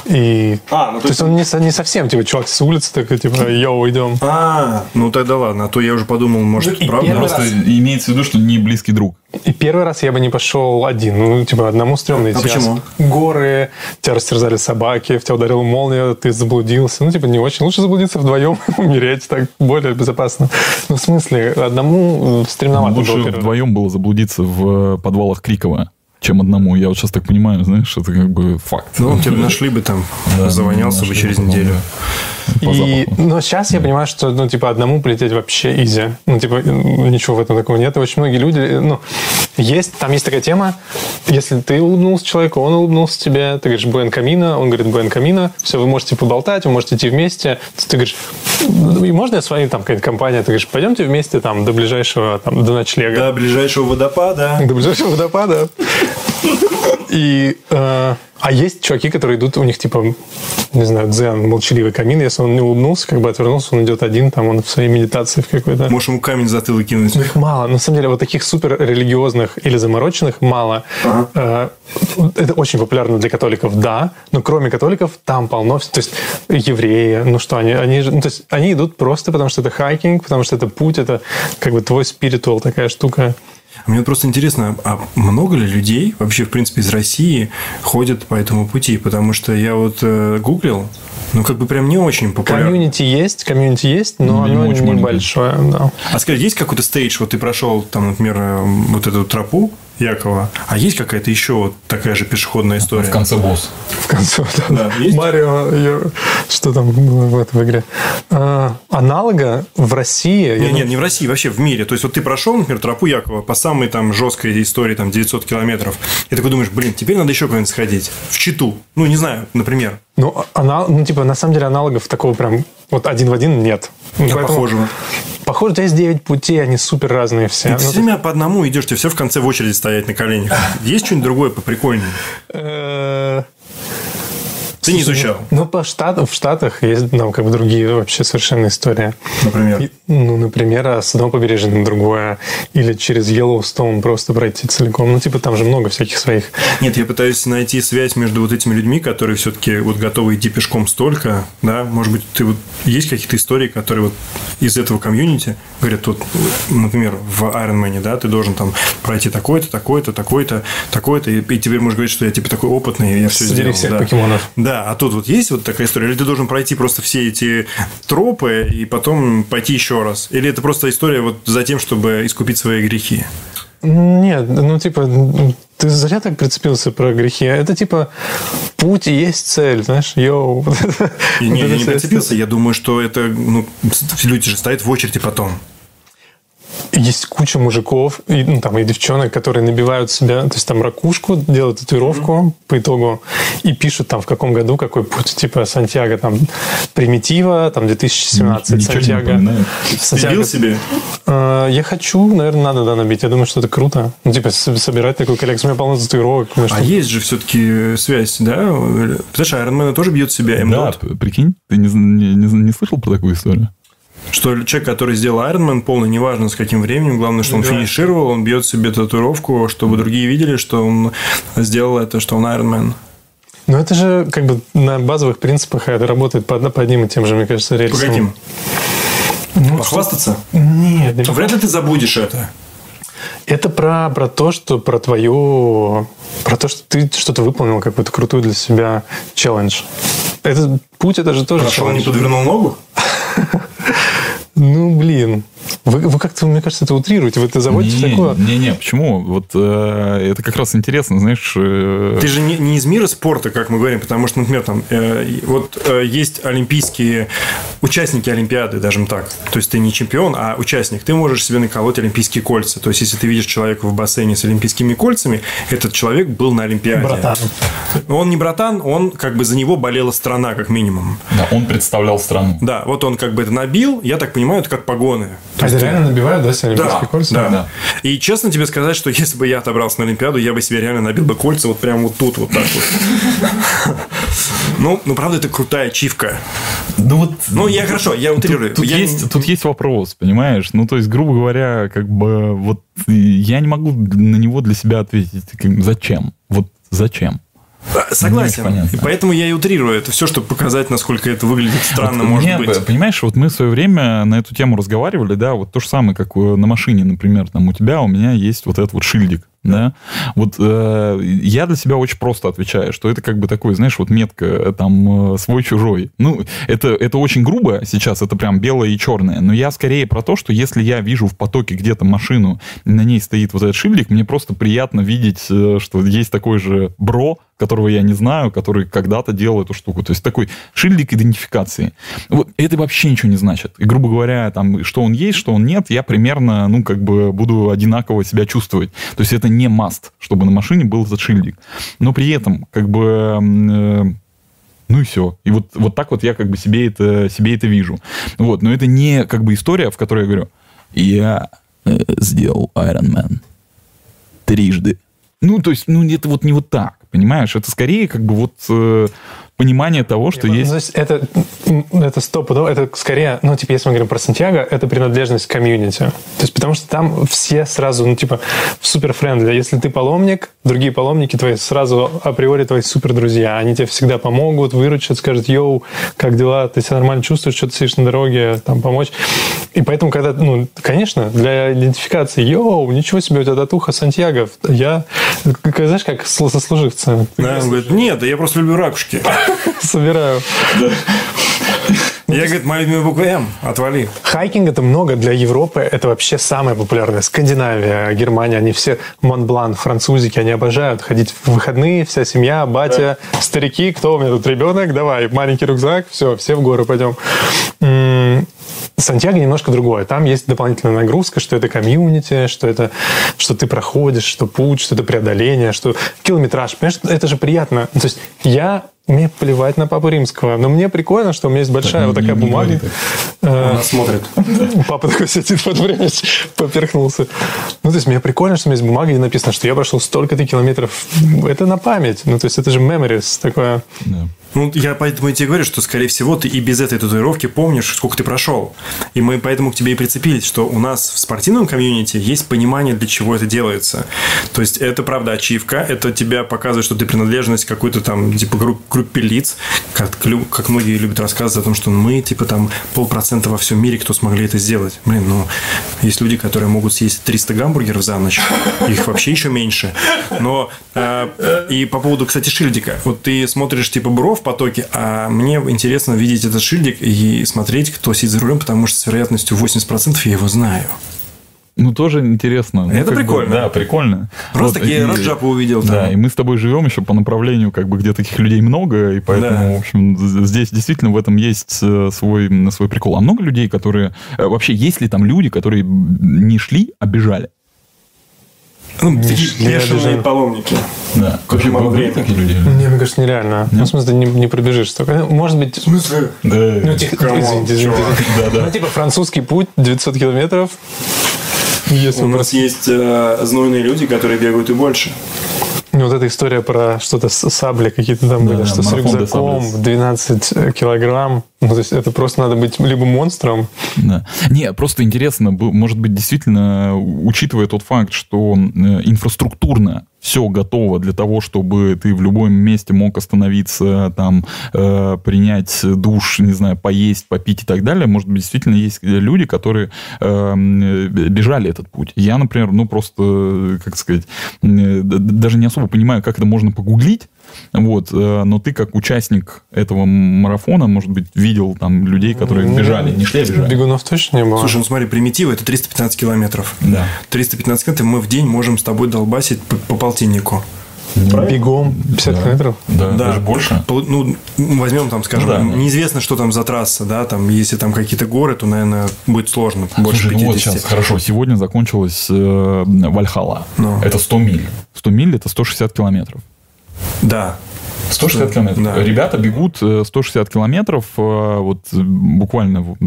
И... А, ну, то то есть он не, не совсем, типа, чувак с улицы такой, типа, йоу, идем. А, ну тогда ладно, а то я уже подумал, может, Ну, правда? Просто раз. имеется в виду, что не близкий друг. И первый раз я бы не пошел один. Ну, типа, одному стрёмно идти. почему? Горы, тебя растерзали собаки, в тебя ударила молния, ты заблудился. Ну, типа, не очень. Лучше заблудиться вдвоем, умереть так более безопасно. Ну, в смысле, одному стремновато Лучше вдвоем было заблудиться в э, подвалах Крикова, чем одному. Я вот сейчас так понимаю, знаешь, это как бы факт. Ну, тебя нашли бы там, Да, завонялся бы через потом, неделю. да. По И, но сейчас я понимаю, что, ну, типа, одному полететь вообще изи. Ну, типа, ничего в этом такого нет. И очень многие люди, ну, есть, там есть такая тема, если ты улыбнулся человеку, он улыбнулся тебе, ты говоришь Буэн Камина, он говорит Буэн Камина, все, вы можете поболтать, вы можете идти вместе. Ты говоришь, «Ну, и можно я с вами, там, какая-то компания, ты говоришь, пойдемте вместе, там, до ближайшего, там, до ночлега. До ближайшего водопада. До ближайшего водопада. И, э, а есть чуваки, которые идут, у них типа, не знаю, дзен, молчаливый камин. Если он не улыбнулся, как бы отвернулся, он идет один, там он в своей медитации в какой-то. Можешь ему камень в затылок кинуть. Ну, их мало. На самом деле, вот таких супер религиозных или замороченных мало. Э, Это очень популярно для католиков, да. Но кроме католиков, там полно. То есть евреи, ну что, они, они же, ну, то есть они идут просто потому, что это хайкинг, потому что это путь, это как бы твой spiritual, такая штука. Мне просто интересно, а много ли людей вообще, в принципе, из России ходят по этому пути? Потому что я вот э, гуглил, ну, как бы прям не очень популярно. Комьюнити есть, комьюнити есть, но Ну, оно очень небольшое, да. А скажи, есть какой-то stage, вот ты прошел там, например, э, вот эту тропу Якова, а есть какая-то еще вот такая же пешеходная история? В конце босс. В конце. Да, есть? Марио, что там было в этой игре? А, аналога в России... Нет, нет, думаю, не в России, вообще в мире. То есть, вот ты прошел, например, тропу Якова по самой там жесткой истории, там 900 километров, и такой думаешь, блин, теперь надо еще куда-нибудь сходить. В Читу. Ну, не знаю, например. Ну, анал- ну, типа, на самом деле аналогов такого прям вот один в один нет. Ну, поэтому- похожего. Похоже, у тебя есть 9 путей, они супер разные все. Ты Ну, все время по одному идешь, тебе все в конце в очереди стоять на коленях. Есть что-нибудь другое поприкольнее? Ты не изучал? Ну, по штатам, в Штатах есть там как бы другие вообще совершенно истории. Например? И, ну, например, с одного побережья на другое. Или через Йеллоустоун просто пройти целиком. Ну, типа, там же много всяких своих. Нет, я пытаюсь найти связь между вот этими людьми, которые все-таки вот готовы идти пешком столько, да, может быть, ты вот есть какие-то истории, которые вот из этого комьюнити говорят, вот, например, в Ironman, да, ты должен там пройти такой-то, такой-то, такой-то, такой-то, и, и теперь можешь говорить, что я типа такой опытный, я все Собери сделал. всех да. покемонов. Да, а тут вот есть вот такая история, или ты должен пройти просто все эти тропы и потом пойти еще раз, или это просто история вот за тем, чтобы искупить свои грехи? Нет, ну, типа, ты зря так прицепился про грехи. Это, типа, путь и есть цель, знаешь, йоу. И не, я не прицепился, я думаю, что это, ну, люди же стоят в очереди потом. Есть куча мужиков и, ну, там, и девчонок, которые набивают себя, то есть там ракушку, делают татуировку по итогу и пишут там в каком году какой путь, типа Сантьяго там Примитива, там 2017, Ничего Сантьяго. Сантьяго- Вбил себе? Э, Я хочу, наверное, надо да, набить. Я думаю, что это круто. Ну, типа, собирать такую коллекцию. У меня полно татуировок. Ну, А что- есть же все-таки связь, да? Знаешь, Iron Man тоже бьет себя Да, прикинь, ты не, не, не, не слышал про такую историю? Что человек, который сделал Man полный, неважно с каким временем, главное, что он Да. финишировал, он бьет себе татуировку, чтобы другие видели, что он сделал это, что он Man. Но это же как бы на базовых принципах это работает по, по одним и тем же, мне кажется, По рельсам. каким? Ну, Похвастаться? Нет, не Вряд ли ты забудешь это. Это про, про то, что про твою... Про то, что ты что-то выполнил, какую-то крутую для себя челлендж. Этот путь, это же тоже не челлендж. подвернул ногу? Ну, блин. Вы, вы как-то, мне кажется, это утрируете. Вы это заводите в такое... Не-не, почему? Вот э, это как раз интересно, знаешь... э, Ты же не, не из мира спорта, как мы говорим, потому что, например, там э, вот э, есть олимпийские участники Олимпиады, даже так. То есть ты не чемпион, а участник. Ты можешь себе наколоть олимпийские кольца. То есть если ты видишь человека в бассейне с олимпийскими кольцами, этот человек был на Олимпиаде. Братан. Он не братан, он как бы за него болела страна, как минимум. да, он представлял страну. Да, вот он как бы это набил, я так понимаю, это как погоны. То А есть это реально набивают, да, себе Да, олимпийские кольца? да. Да. И честно тебе сказать, что если бы я отобрался на Олимпиаду, я бы себе реально набил бы кольца вот прямо вот тут, вот так вот. Ну, ну, правда, это крутая ачивка. Ну вот... Ну, я хорошо, я утрирую. Тут, Я не- есть, тут есть вопрос, понимаешь? Ну, то есть, грубо говоря, как бы вот я не могу на него для себя ответить. как, Зачем? Вот зачем? Да, Согласен. понятно. И поэтому я и утрирую это все, чтобы показать, насколько это выглядит странно, Вот может мне, быть. Понимаешь, вот мы в свое время на эту тему разговаривали, да, вот то же самое, как э, на машине, например, там у тебя, у меня есть вот этот вот шильдик, да. Вот э, я для себя очень просто отвечаю, что это как бы такой, знаешь, вот метка э, там э, свой-чужой. Ну, это, это очень грубо сейчас, это прям белое и черное, но я скорее про то, что если я вижу в потоке где-то машину, на ней стоит вот этот шильдик, мне просто приятно видеть, э, что есть такой же бро, которого я не знаю, который когда-то делал эту штуку. То есть такой шильдик идентификации. Вот это вообще ничего не значит. И, грубо говоря, там, что он есть, что он нет, я примерно, ну, как бы буду одинаково себя чувствовать. То есть это не маст, чтобы на машине был этот шильдик. Но при этом, как бы, э, ну и все. И вот, вот так вот я как бы себе это, себе это вижу. Вот. Но это не как бы история, в которой я говорю, я э, сделал Iron Man трижды. Ну, то есть, ну, это вот не вот так, понимаешь? Это скорее как бы вот э, понимание того, что Ну, есть... есть это, это стопудово, это скорее, ну, типа, если мы говорим про Сантьяго, это принадлежность к комьюнити. То есть, потому что там все сразу, ну, типа, супер friendly. Если ты паломник, другие паломники твои сразу априори твои супер друзья. Они тебе всегда помогут, выручат, скажут, yo, как дела, ты себя нормально чувствуешь, что ты сидишь на дороге, там, помочь. И поэтому, когда, ну, конечно, для идентификации, йоу, ничего себе, у тебя татуха Сантьяго, я, как, знаешь, как сослуживцы. Да, он говорит, нет, да я просто люблю ракушки. Собираю. Я, говорит, моя любимая буква М, отвали. Хайкинг это много для Европы. Это вообще самое популярное. Скандинавия, Германия, они все Монблан, французики, они обожают ходить в выходные, вся семья, батя, старики, кто у меня тут ребенок, давай, маленький рюкзак, все, все в горы пойдем. Сантьяго немножко другое. Там есть дополнительная нагрузка, что это комьюнити, что это, что ты проходишь, что путь, что это преодоление, что километраж. Понимаешь, это же приятно. То есть я мне плевать на папу римского, но мне прикольно, что у меня есть большая вот такая не бумага. говори так. Э, Он нас смотрит. Папа такой сидит это время, поперхнулся. Ну, то есть, мне прикольно, что у меня есть бумага, где написано, что я прошел столько-то километров. Это на память. Ну, то есть, это же memories такое. Да. Ну, я поэтому и тебе говорю, что, скорее всего, ты и без этой татуировки помнишь, сколько ты прошел. И мы поэтому к тебе и прицепились, что у нас в спортивном комьюнити есть понимание, для чего это делается. То есть, это, правда, ачивка, это тебя показывает, что ты принадлежность какой-то там, типа, групп, группе лиц, как, как многие любят рассказывать о том, что мы, типа, там, полпроцента во всем мире, кто смогли это сделать. Блин, ну, есть люди, которые могут съесть 300 гамбургеров за ночь, их вообще еще меньше. Но, э, и по поводу, кстати, шильдика. Вот ты смотришь, типа, Бров, потоке. А мне интересно видеть этот шильдик и смотреть, кто сидит за рулем, потому что с вероятностью 80% я его знаю. Ну, тоже интересно. Это ну, прикольно. Бы, да, прикольно. Просто вот, я Раджапа увидел. Там. Да, и мы с тобой живем еще по направлению, как бы, где таких людей много, и поэтому, да. в общем, здесь действительно в этом есть э, свой, свой прикол. А много людей, которые... Э, вообще, есть ли там люди, которые не шли, а бежали? Ну, бешеные паломники. Да. Очень мало времени. такие люди? Не, мне кажется, нереально. Нет? Ну, в смысле, не, не пробежишь столько. Может быть... В смысле? Да. Ну, типа, извините, извините. Да, да. Ну, типа, французский путь 900 километров. Если У нас есть э, знойные люди, которые бегают и больше. Ну, вот эта история про что-то с сабли какие-то там да, были, да, что с рюкзаком 12 килограмм. Ну, то есть это просто надо быть либо монстром. Да. Не, просто интересно, может быть, действительно, учитывая тот факт, что э, инфраструктурно все готово для того, чтобы ты в любом месте мог остановиться, там, э, принять душ, не знаю, поесть, попить и так далее. Может быть, действительно есть люди, которые э, бежали этот путь. Я, например, ну, просто, как сказать, э, даже не особо понимаю, как это можно погуглить, вот, э, но ты как участник этого марафона, может быть, видел там людей, которые ну, бежали, не шли, а бежали. Бегунов точно не было. Слушай, ну смотри, примитивы это 315 километров. Да. 315 километров мы в день можем с тобой долбасить по, по полтиннику. Правильно? Бегом 50 да. километров? Да, да, даже больше. Ну, возьмем там, скажем, ну, да. неизвестно, что там за трасса, да, там, если там какие-то горы, то, наверное, будет сложно. Больше Слушай, 50. ну вот сейчас, хорошо, сегодня закончилась э, Вальхала. Но. Это 100 миль. 100 миль – это 160 километров. Да. 160 километров. Да. Ребята бегут 160 э, километров. Э, вот э, буквально вот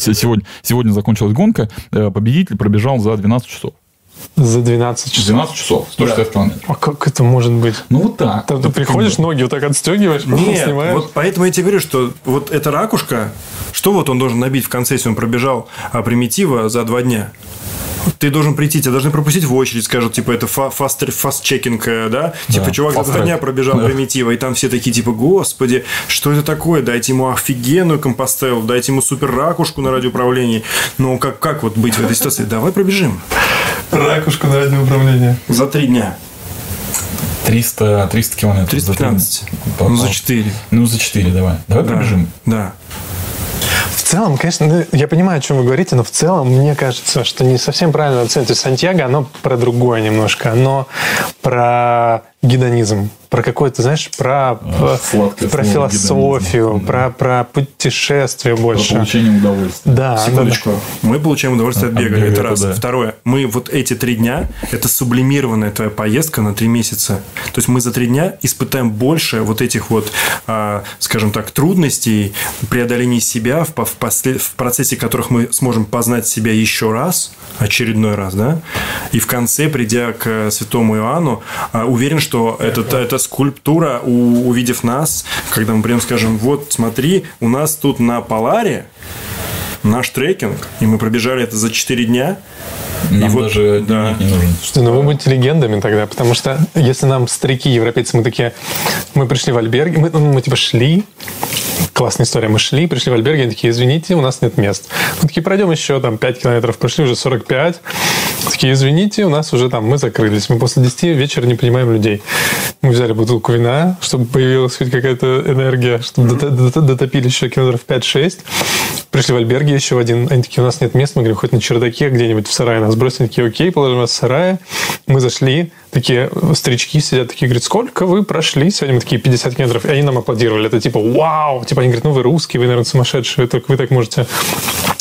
сегодня, сегодня закончилась гонка. Победитель пробежал за 12 часов. За 12 часов? 12 часов, 160 да. километров. А как это может быть? Ну, вот так. Там ты приходишь, ноги вот так отстегиваешь, Нет, снимаешь. вот поэтому я тебе говорю, что вот эта ракушка, что вот он должен набить в конце, если он пробежал а, примитива за два дня? ты должен прийти, тебя должны пропустить в очередь, скажут, типа, это фаст, фаст чекинг, да? да? Типа, чувак за два дня пробежал да. примитива, и там все такие, типа, господи, что это такое? Дайте ему офигенную компостелу, дайте ему супер ракушку на радиоуправлении. Ну, как, как вот быть в этой ситуации? Давай пробежим. Ракушку на радиоуправлении. За три дня. 300, 300 километров. 315. За ну, за 4. Ну, за 4 давай. Давай да, пробежим. Да целом, конечно, ну, я понимаю, о чем вы говорите, но в целом мне кажется, что не совсем правильно оценивать. Сантьяго, оно про другое немножко. Оно про гедонизм про какой-то, знаешь, про, а, про философию, да. про, про путешествие больше. Про получение удовольствия. Да. Секундочку. Да, да. Мы получаем удовольствие от бега. От бега это раз. Да. Второе. Мы вот эти три дня, это сублимированная твоя поездка на три месяца. То есть мы за три дня испытаем больше вот этих вот, а, скажем так, трудностей, преодоления себя, в, в, после, в процессе которых мы сможем познать себя еще раз, очередной раз, да, и в конце, придя к святому Иоанну, а, уверен, что это, это скульптура, у, увидев нас, когда мы прям скажем, вот смотри, у нас тут на Поларе наш трекинг, и мы пробежали это за 4 дня. Нам и вот, даже да. не нужен. Слушайте, ну вы будете легендами тогда, потому что если нам старики европейцы, мы такие, мы пришли в Альберги, мы, ну, мы типа шли, классная история. Мы шли, пришли в Альберги, они такие, извините, у нас нет мест. Мы такие, пройдем еще там 5 километров, прошли уже 45. Такие, извините, у нас уже там, мы закрылись. Мы после 10 вечера не принимаем людей. Мы взяли бутылку вина, чтобы появилась хоть какая-то энергия, чтобы mm-hmm. дотопили еще километров 5-6. Пришли в Альберги еще в один. Они такие, у нас нет мест. Мы говорим, хоть на чердаке где-нибудь в сарае нас бросили. Такие, окей, положим вас в сарае. Мы зашли, такие старички сидят, такие, говорят, сколько вы прошли? Сегодня мы такие 50 километров. И они нам аплодировали. Это типа, вау! Типа они говорят, ну вы русские, вы, наверное, сумасшедшие, только вы так можете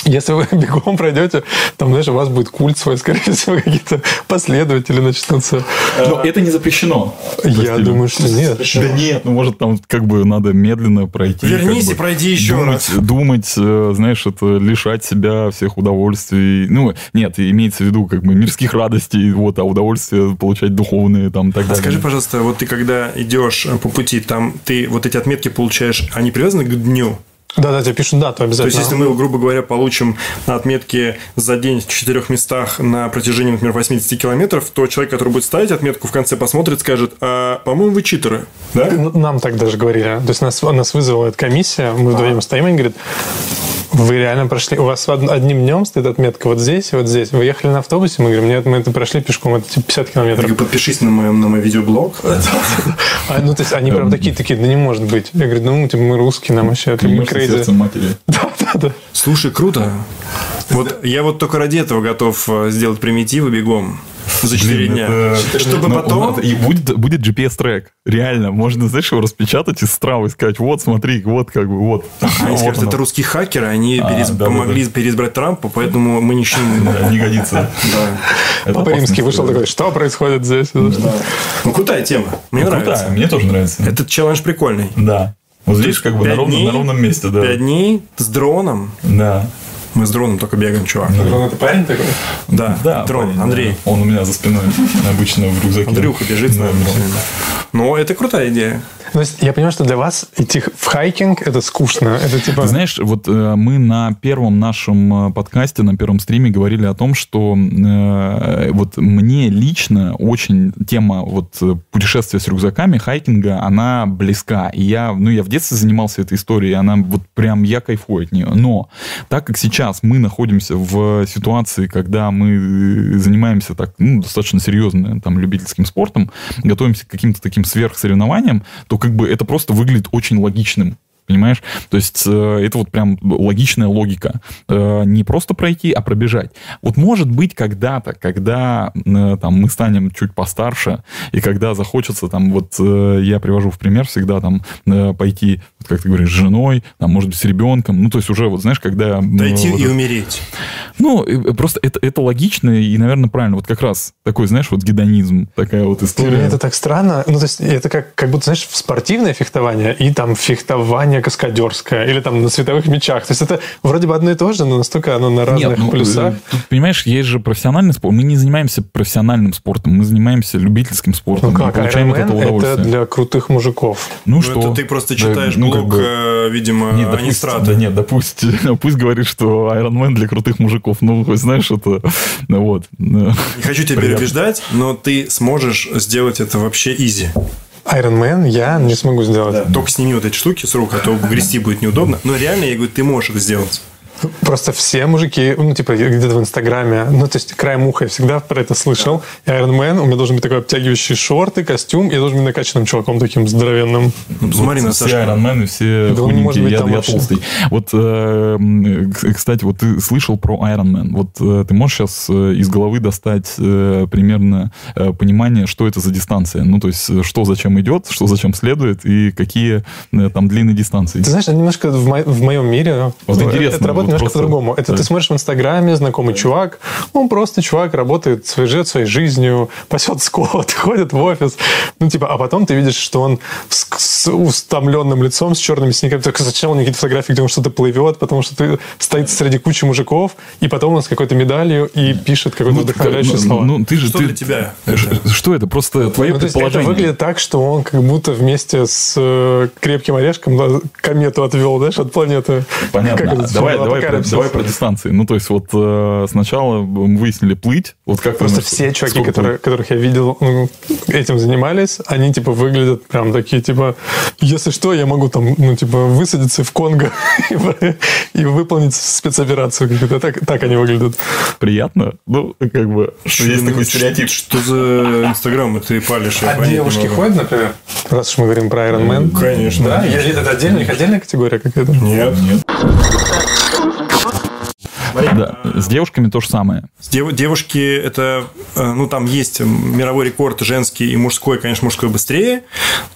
Если вы бегом пройдете, там, знаешь, у вас будет культ свой, скорее всего, какие-то последователи начнутся. Но это не запрещено. Я Прости. думаю, что нет. Да нет, ну может там как бы надо медленно пройти. Вернись как и пройди еще думать, раз. Думать, э, знаешь, это лишать себя всех удовольствий. Ну, нет, имеется в виду как бы мирских радостей, вот, а удовольствия получать духовные там так А далее. скажи, пожалуйста, вот ты когда идешь по пути, там ты вот эти отметки получаешь, они привязаны к дню? Да-да, тебе пишут дату То обязательно. есть, если мы, грубо говоря, получим отметки за день в четырех местах на протяжении, например, 80 километров, то человек, который будет ставить отметку, в конце посмотрит, скажет, а, по-моему, вы читеры. Да? Н- Нам так даже говорили. То есть нас, нас вызвала эта комиссия, мы вдвоем стоим, и они говорят, вы реально прошли, у вас од- одним днем стоит отметка вот здесь и вот здесь. Вы ехали на автобусе? Мы говорим, нет, мы это прошли пешком, это типа 50 Я километров. говорю, подпишись на, моем, на мой видеоблог. А, ну, то есть они прям такие, такие, да не может быть. Я говорю, ну, типа, мы русские, нам вообще, мы крейзи. сердцем матери. Да, да, да. Слушай, круто. Вот я вот только ради этого готов э, сделать примитивы бегом за 4 Блин, дня. это- Чтобы Ну, потом... вот, И будет, будет GPS-трек. Реально. Можно, знаешь, его распечатать из стравы и сказать, вот, смотри, вот как бы, вот. Они Вот скажут, оно. это русские хакеры, они А, перес- да, да, помогли переизбрать Трампа, поэтому мы ничего не Да, Не годится. Да. Папа Римский вышел такой, что происходит здесь? Ну, крутая тема. Мне Ну, нравится. мне тоже нравится. Этот челлендж прикольный. Да. Вот здесь как бы на ровном, дней- на ровном месте, да. Пять дней с дроном. Да. Мы с дроном только бегаем, чувак. Это парень такой? Да, Да, дрон, парень, Андрей. да. Он у меня за спиной обычно в рюкзаке. Андрюха бежит с Да, нами. да. Но это крутая идея. То есть я понимаю, что для вас идти в хайкинг это скучно. Это типа... Знаешь, вот э, мы на первом нашем э, подкасте, на первом стриме говорили о том, что э, вот мне лично очень тема вот э, путешествия с рюкзаками, хайкинга, она близка. И я, ну, я в детстве занимался этой историей, она вот прям, я кайфую от нее. Но так как сейчас мы находимся в ситуации, когда мы э, занимаемся так, ну, достаточно серьезно там любительским спортом, готовимся к каким-то таким сверхсоревнованиям, то как бы это просто выглядит очень логичным. Понимаешь? То есть э, это вот прям логичная логика. Э, не просто пройти, а пробежать. Вот может быть когда-то, когда э, там мы станем чуть постарше, и когда захочется там, вот э, я привожу в пример всегда там э, пойти, вот как ты говоришь, с женой, там, может быть, с ребенком, ну, то есть уже, вот знаешь, когда... Дойти вот и умереть. ну, просто это, это логично и, наверное, правильно. Вот как раз такой, знаешь, вот гедонизм, такая вот Для история. меня это так странно. Ну, то есть, это как, как будто, знаешь, спортивное фехтование и там фехтование каскадерское, или там на световых мечах. То есть, это вроде бы одно и то же, но настолько оно на разных Нет, ну, полюсах. э, тут, понимаешь, есть же профессиональный спорт. Мы не занимаемся профессиональным спортом, мы занимаемся любительским спортом. Ну и как, получаем от Iron этого Man это удовольствие. для крутых мужиков. Ну, Ну, что? это ты просто Да, читаешь ну, как блог, бы- э, видимо, Нет, да Анистрата. да нет, да пусть, пусть говорит, что Iron Man для крутых мужиков. Ну, хоть знаешь, это... Ну, вот. Не хочу тебя переубеждать, но ты сможешь сделать это вообще изи. Iron Man я не смогу сделать. Только сними вот эти штуки с рук, а то грести будет неудобно. Но реально, я говорю, ты можешь это сделать. Просто все мужики, ну, типа, где-то в Инстаграме, ну, то есть, краем уха я всегда про это слышал. И Iron Man, у меня должен быть такой обтягивающий шорты, костюм, я должен быть накачанным чуваком таким здоровенным. Ну, посмотри на все Сашку. айронмены, все Да худенькие, быть я, я вообще. толстый. Вот, э, кстати, вот ты слышал про Iron Man. Вот э, ты можешь сейчас из головы достать э, примерно э, понимание, что это за дистанция? Ну, то есть, э, что зачем идет, что зачем следует, и какие э, там длинные дистанции. Ты знаешь, немножко в, мо- в моем мире Вот э, интересно, это работает вот немножко просто- по-другому. Это да. ты смотришь в Инстаграме, знакомый чувак, он просто чувак, работает, живет своей жизнью, пасет скот, ходит в офис. Ну, типа, а потом ты видишь, что он с, с устомленным лицом, с черными синяками. Только зачем он какие-то фотографии, где он что-то плывет, потому что ты стоит среди кучи мужиков, и потом он с какой-то медалью и пишет какое-то вдохновляющее ну, слово. ну, ты же... Что ты- для тебя Ш- Что это? Просто твои Ну, есть это предположения. выглядит так, что он как будто вместе с э, крепким орешком да, комету отвел, знаешь, от планеты. Понятно. Как это, давай, давай, про, давай про дистанции. Ну, то есть, вот э, сначала мы выяснили плыть. Вот как Просто все чуваки, сколько которые, которых я видел, ну, этим занимались, они, типа, выглядят прям такие, типа, если что, я могу там, ну, типа, высадиться в Конго и, вы- и выполнить спецоперацию. какую-то. Так, так они выглядят. приятно? Ну, как бы, что есть Ну, такой стереотип. Что за Инстаграм ты палишь? не могу. ходят, например? Раз уж мы говорим про Iron Man. Конечно. Да? Это отдельная, отдельная категория какая-то? Нет. Нет. Да, с девушками то же самое. С дев- девушки это, э, ну там есть мировой рекорд женский и мужской, конечно, мужской быстрее,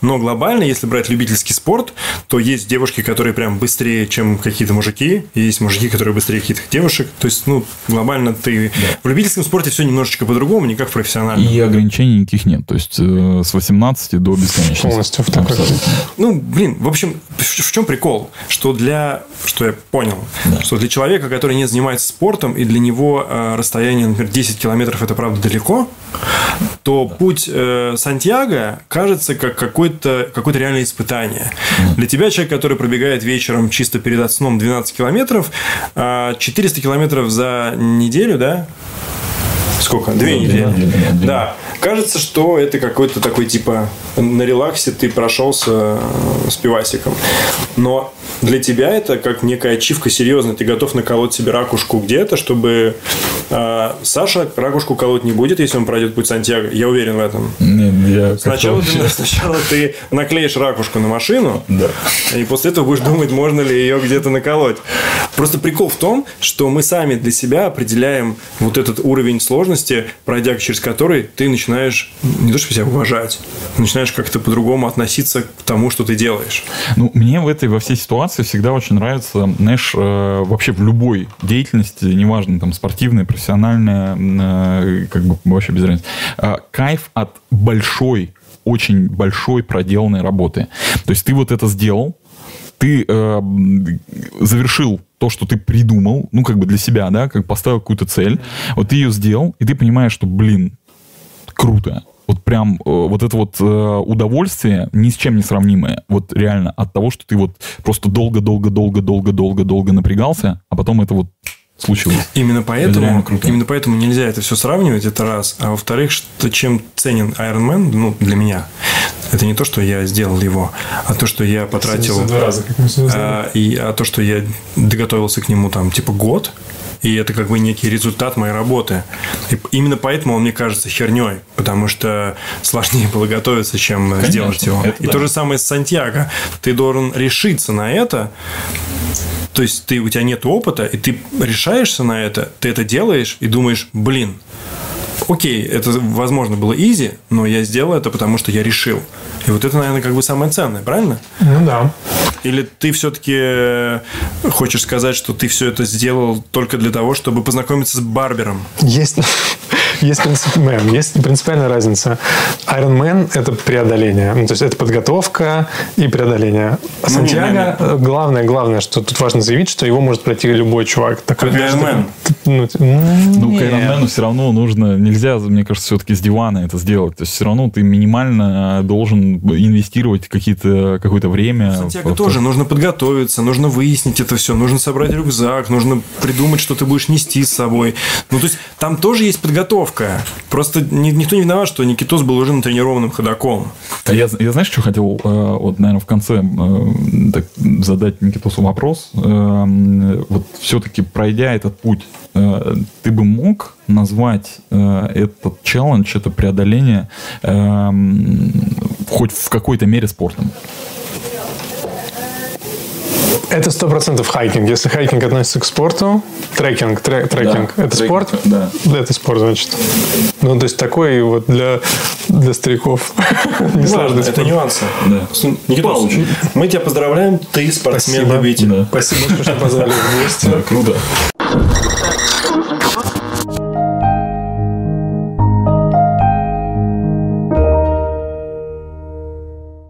но глобально, если брать любительский спорт, то есть девушки, которые прям быстрее, чем какие-то мужики, и есть мужики, которые быстрее каких-то девушек. То есть, ну, глобально ты... В любительском спорте все немножечко по-другому, не как в профессиональном. И ограничений никаких нет. То есть э, с 18 до бесконечности. Полностью в такой. Ну, блин, в общем, в, в чем прикол? Что для, что я понял, что для человека, который не занимается спортом, и для него э, расстояние, например, 10 километров это правда далеко, то путь э, Сантьяго кажется как какое-то какое реальное испытание. Для тебя человек, который пробегает вечером чисто перед сном 12 километров, э, 400 километров за неделю, да? Сколько? Две недели. две Да. Кажется, что это какой-то такой типа на релаксе ты прошелся э, с пивасиком. Но для тебя это как некая ачивка серьезная. Ты готов наколоть себе ракушку где-то, чтобы э, Саша ракушку колоть не будет, если он пройдет путь Сантьяго. Я уверен в этом. Нет, я как-то Сначала ты, сначала ты наклеишь ракушку на машину, Да. и после этого будешь думать, можно ли ее где-то наколоть. Просто прикол в том, что мы сами для себя определяем вот этот уровень сложности, пройдя через который ты начинаешь не то чтобы себя уважать, начинаешь как-то по-другому относиться к тому, что ты делаешь. Ну, мне в этой, во всей ситуации всегда очень нравится, знаешь, э, вообще в любой деятельности, неважно, там, спортивная, профессиональная, э, как бы вообще без разницы, э, кайф от большой, очень большой проделанной работы. То есть ты вот это сделал, ты э, завершил то, что ты придумал, ну, как бы для себя, да, как поставил какую-то цель, вот ты ее сделал, и ты понимаешь, что, блин, круто. Вот прям э, вот это вот э, удовольствие ни с чем не сравнимое. Вот реально от того, что ты вот просто долго-долго-долго-долго-долго-долго напрягался, а потом это вот случилось. Именно Это поэтому, круто. именно поэтому нельзя это все сравнивать, это раз. А во-вторых, что чем ценен Iron Man, ну, для меня, это не то, что я сделал его, а то, что я потратил... Два раза, как мы. А, и а то, что я доготовился к нему там типа год, и это как бы некий результат моей работы. И именно поэтому он мне кажется херней, потому что сложнее было готовиться, чем сделать его. и да. то же самое с Сантьяго. Ты должен решиться на это, то есть ты, у тебя нет опыта, и ты решаешься на это, ты это делаешь и думаешь, блин, окей, это, возможно, было изи, но я сделал это, потому что я решил. И вот это, наверное, как бы самое ценное, правильно? Ну да. Или ты все-таки хочешь сказать, что ты все это сделал только для того, чтобы познакомиться с Барбером? Есть, есть, принцип- мэм, есть принципиальная разница. Iron Man – это преодоление. Ну, то есть, это подготовка и преодоление. А Ну, Сантьяго, главное, главное, что тут важно заявить, что его может пройти любой чувак. Так, Как Iron Man. Ну, ну, Ну, к. Ironman все равно нужно, нельзя, мне кажется, все-таки с дивана это сделать. То есть все равно ты минимально э, должен инвестировать какие-то, какое-то время. Сантьяго в- в- тоже нужно подготовиться, нужно выяснить это все, нужно собрать рюкзак, нужно придумать, что ты будешь нести с собой. Ну, то есть, там тоже есть подготовка. Просто ни- никто не виноват, что Никитос был уже натренированным ходаком. А я, я знаешь, что хотел, э, вот, наверное, в конце э, так, задать Никитосу вопрос. Э, Вот все-таки пройдя этот путь, ты бы мог назвать этот челлендж, это преодоление э, м, хоть в какой-то мере спортом? Это сто процентов хайкинг. Если хайкинг относится к спорту, трекинг, тре- трекинг, Да, это трекинг, спорт? да. Это спорт, значит. Ну, то есть, такой вот для, для стариков. Ладно, Несложный это нюансы. Да. Получше. мы тебя поздравляем, ты спортсмен-любитель. Спасибо, что позвали в гости. Да, круто.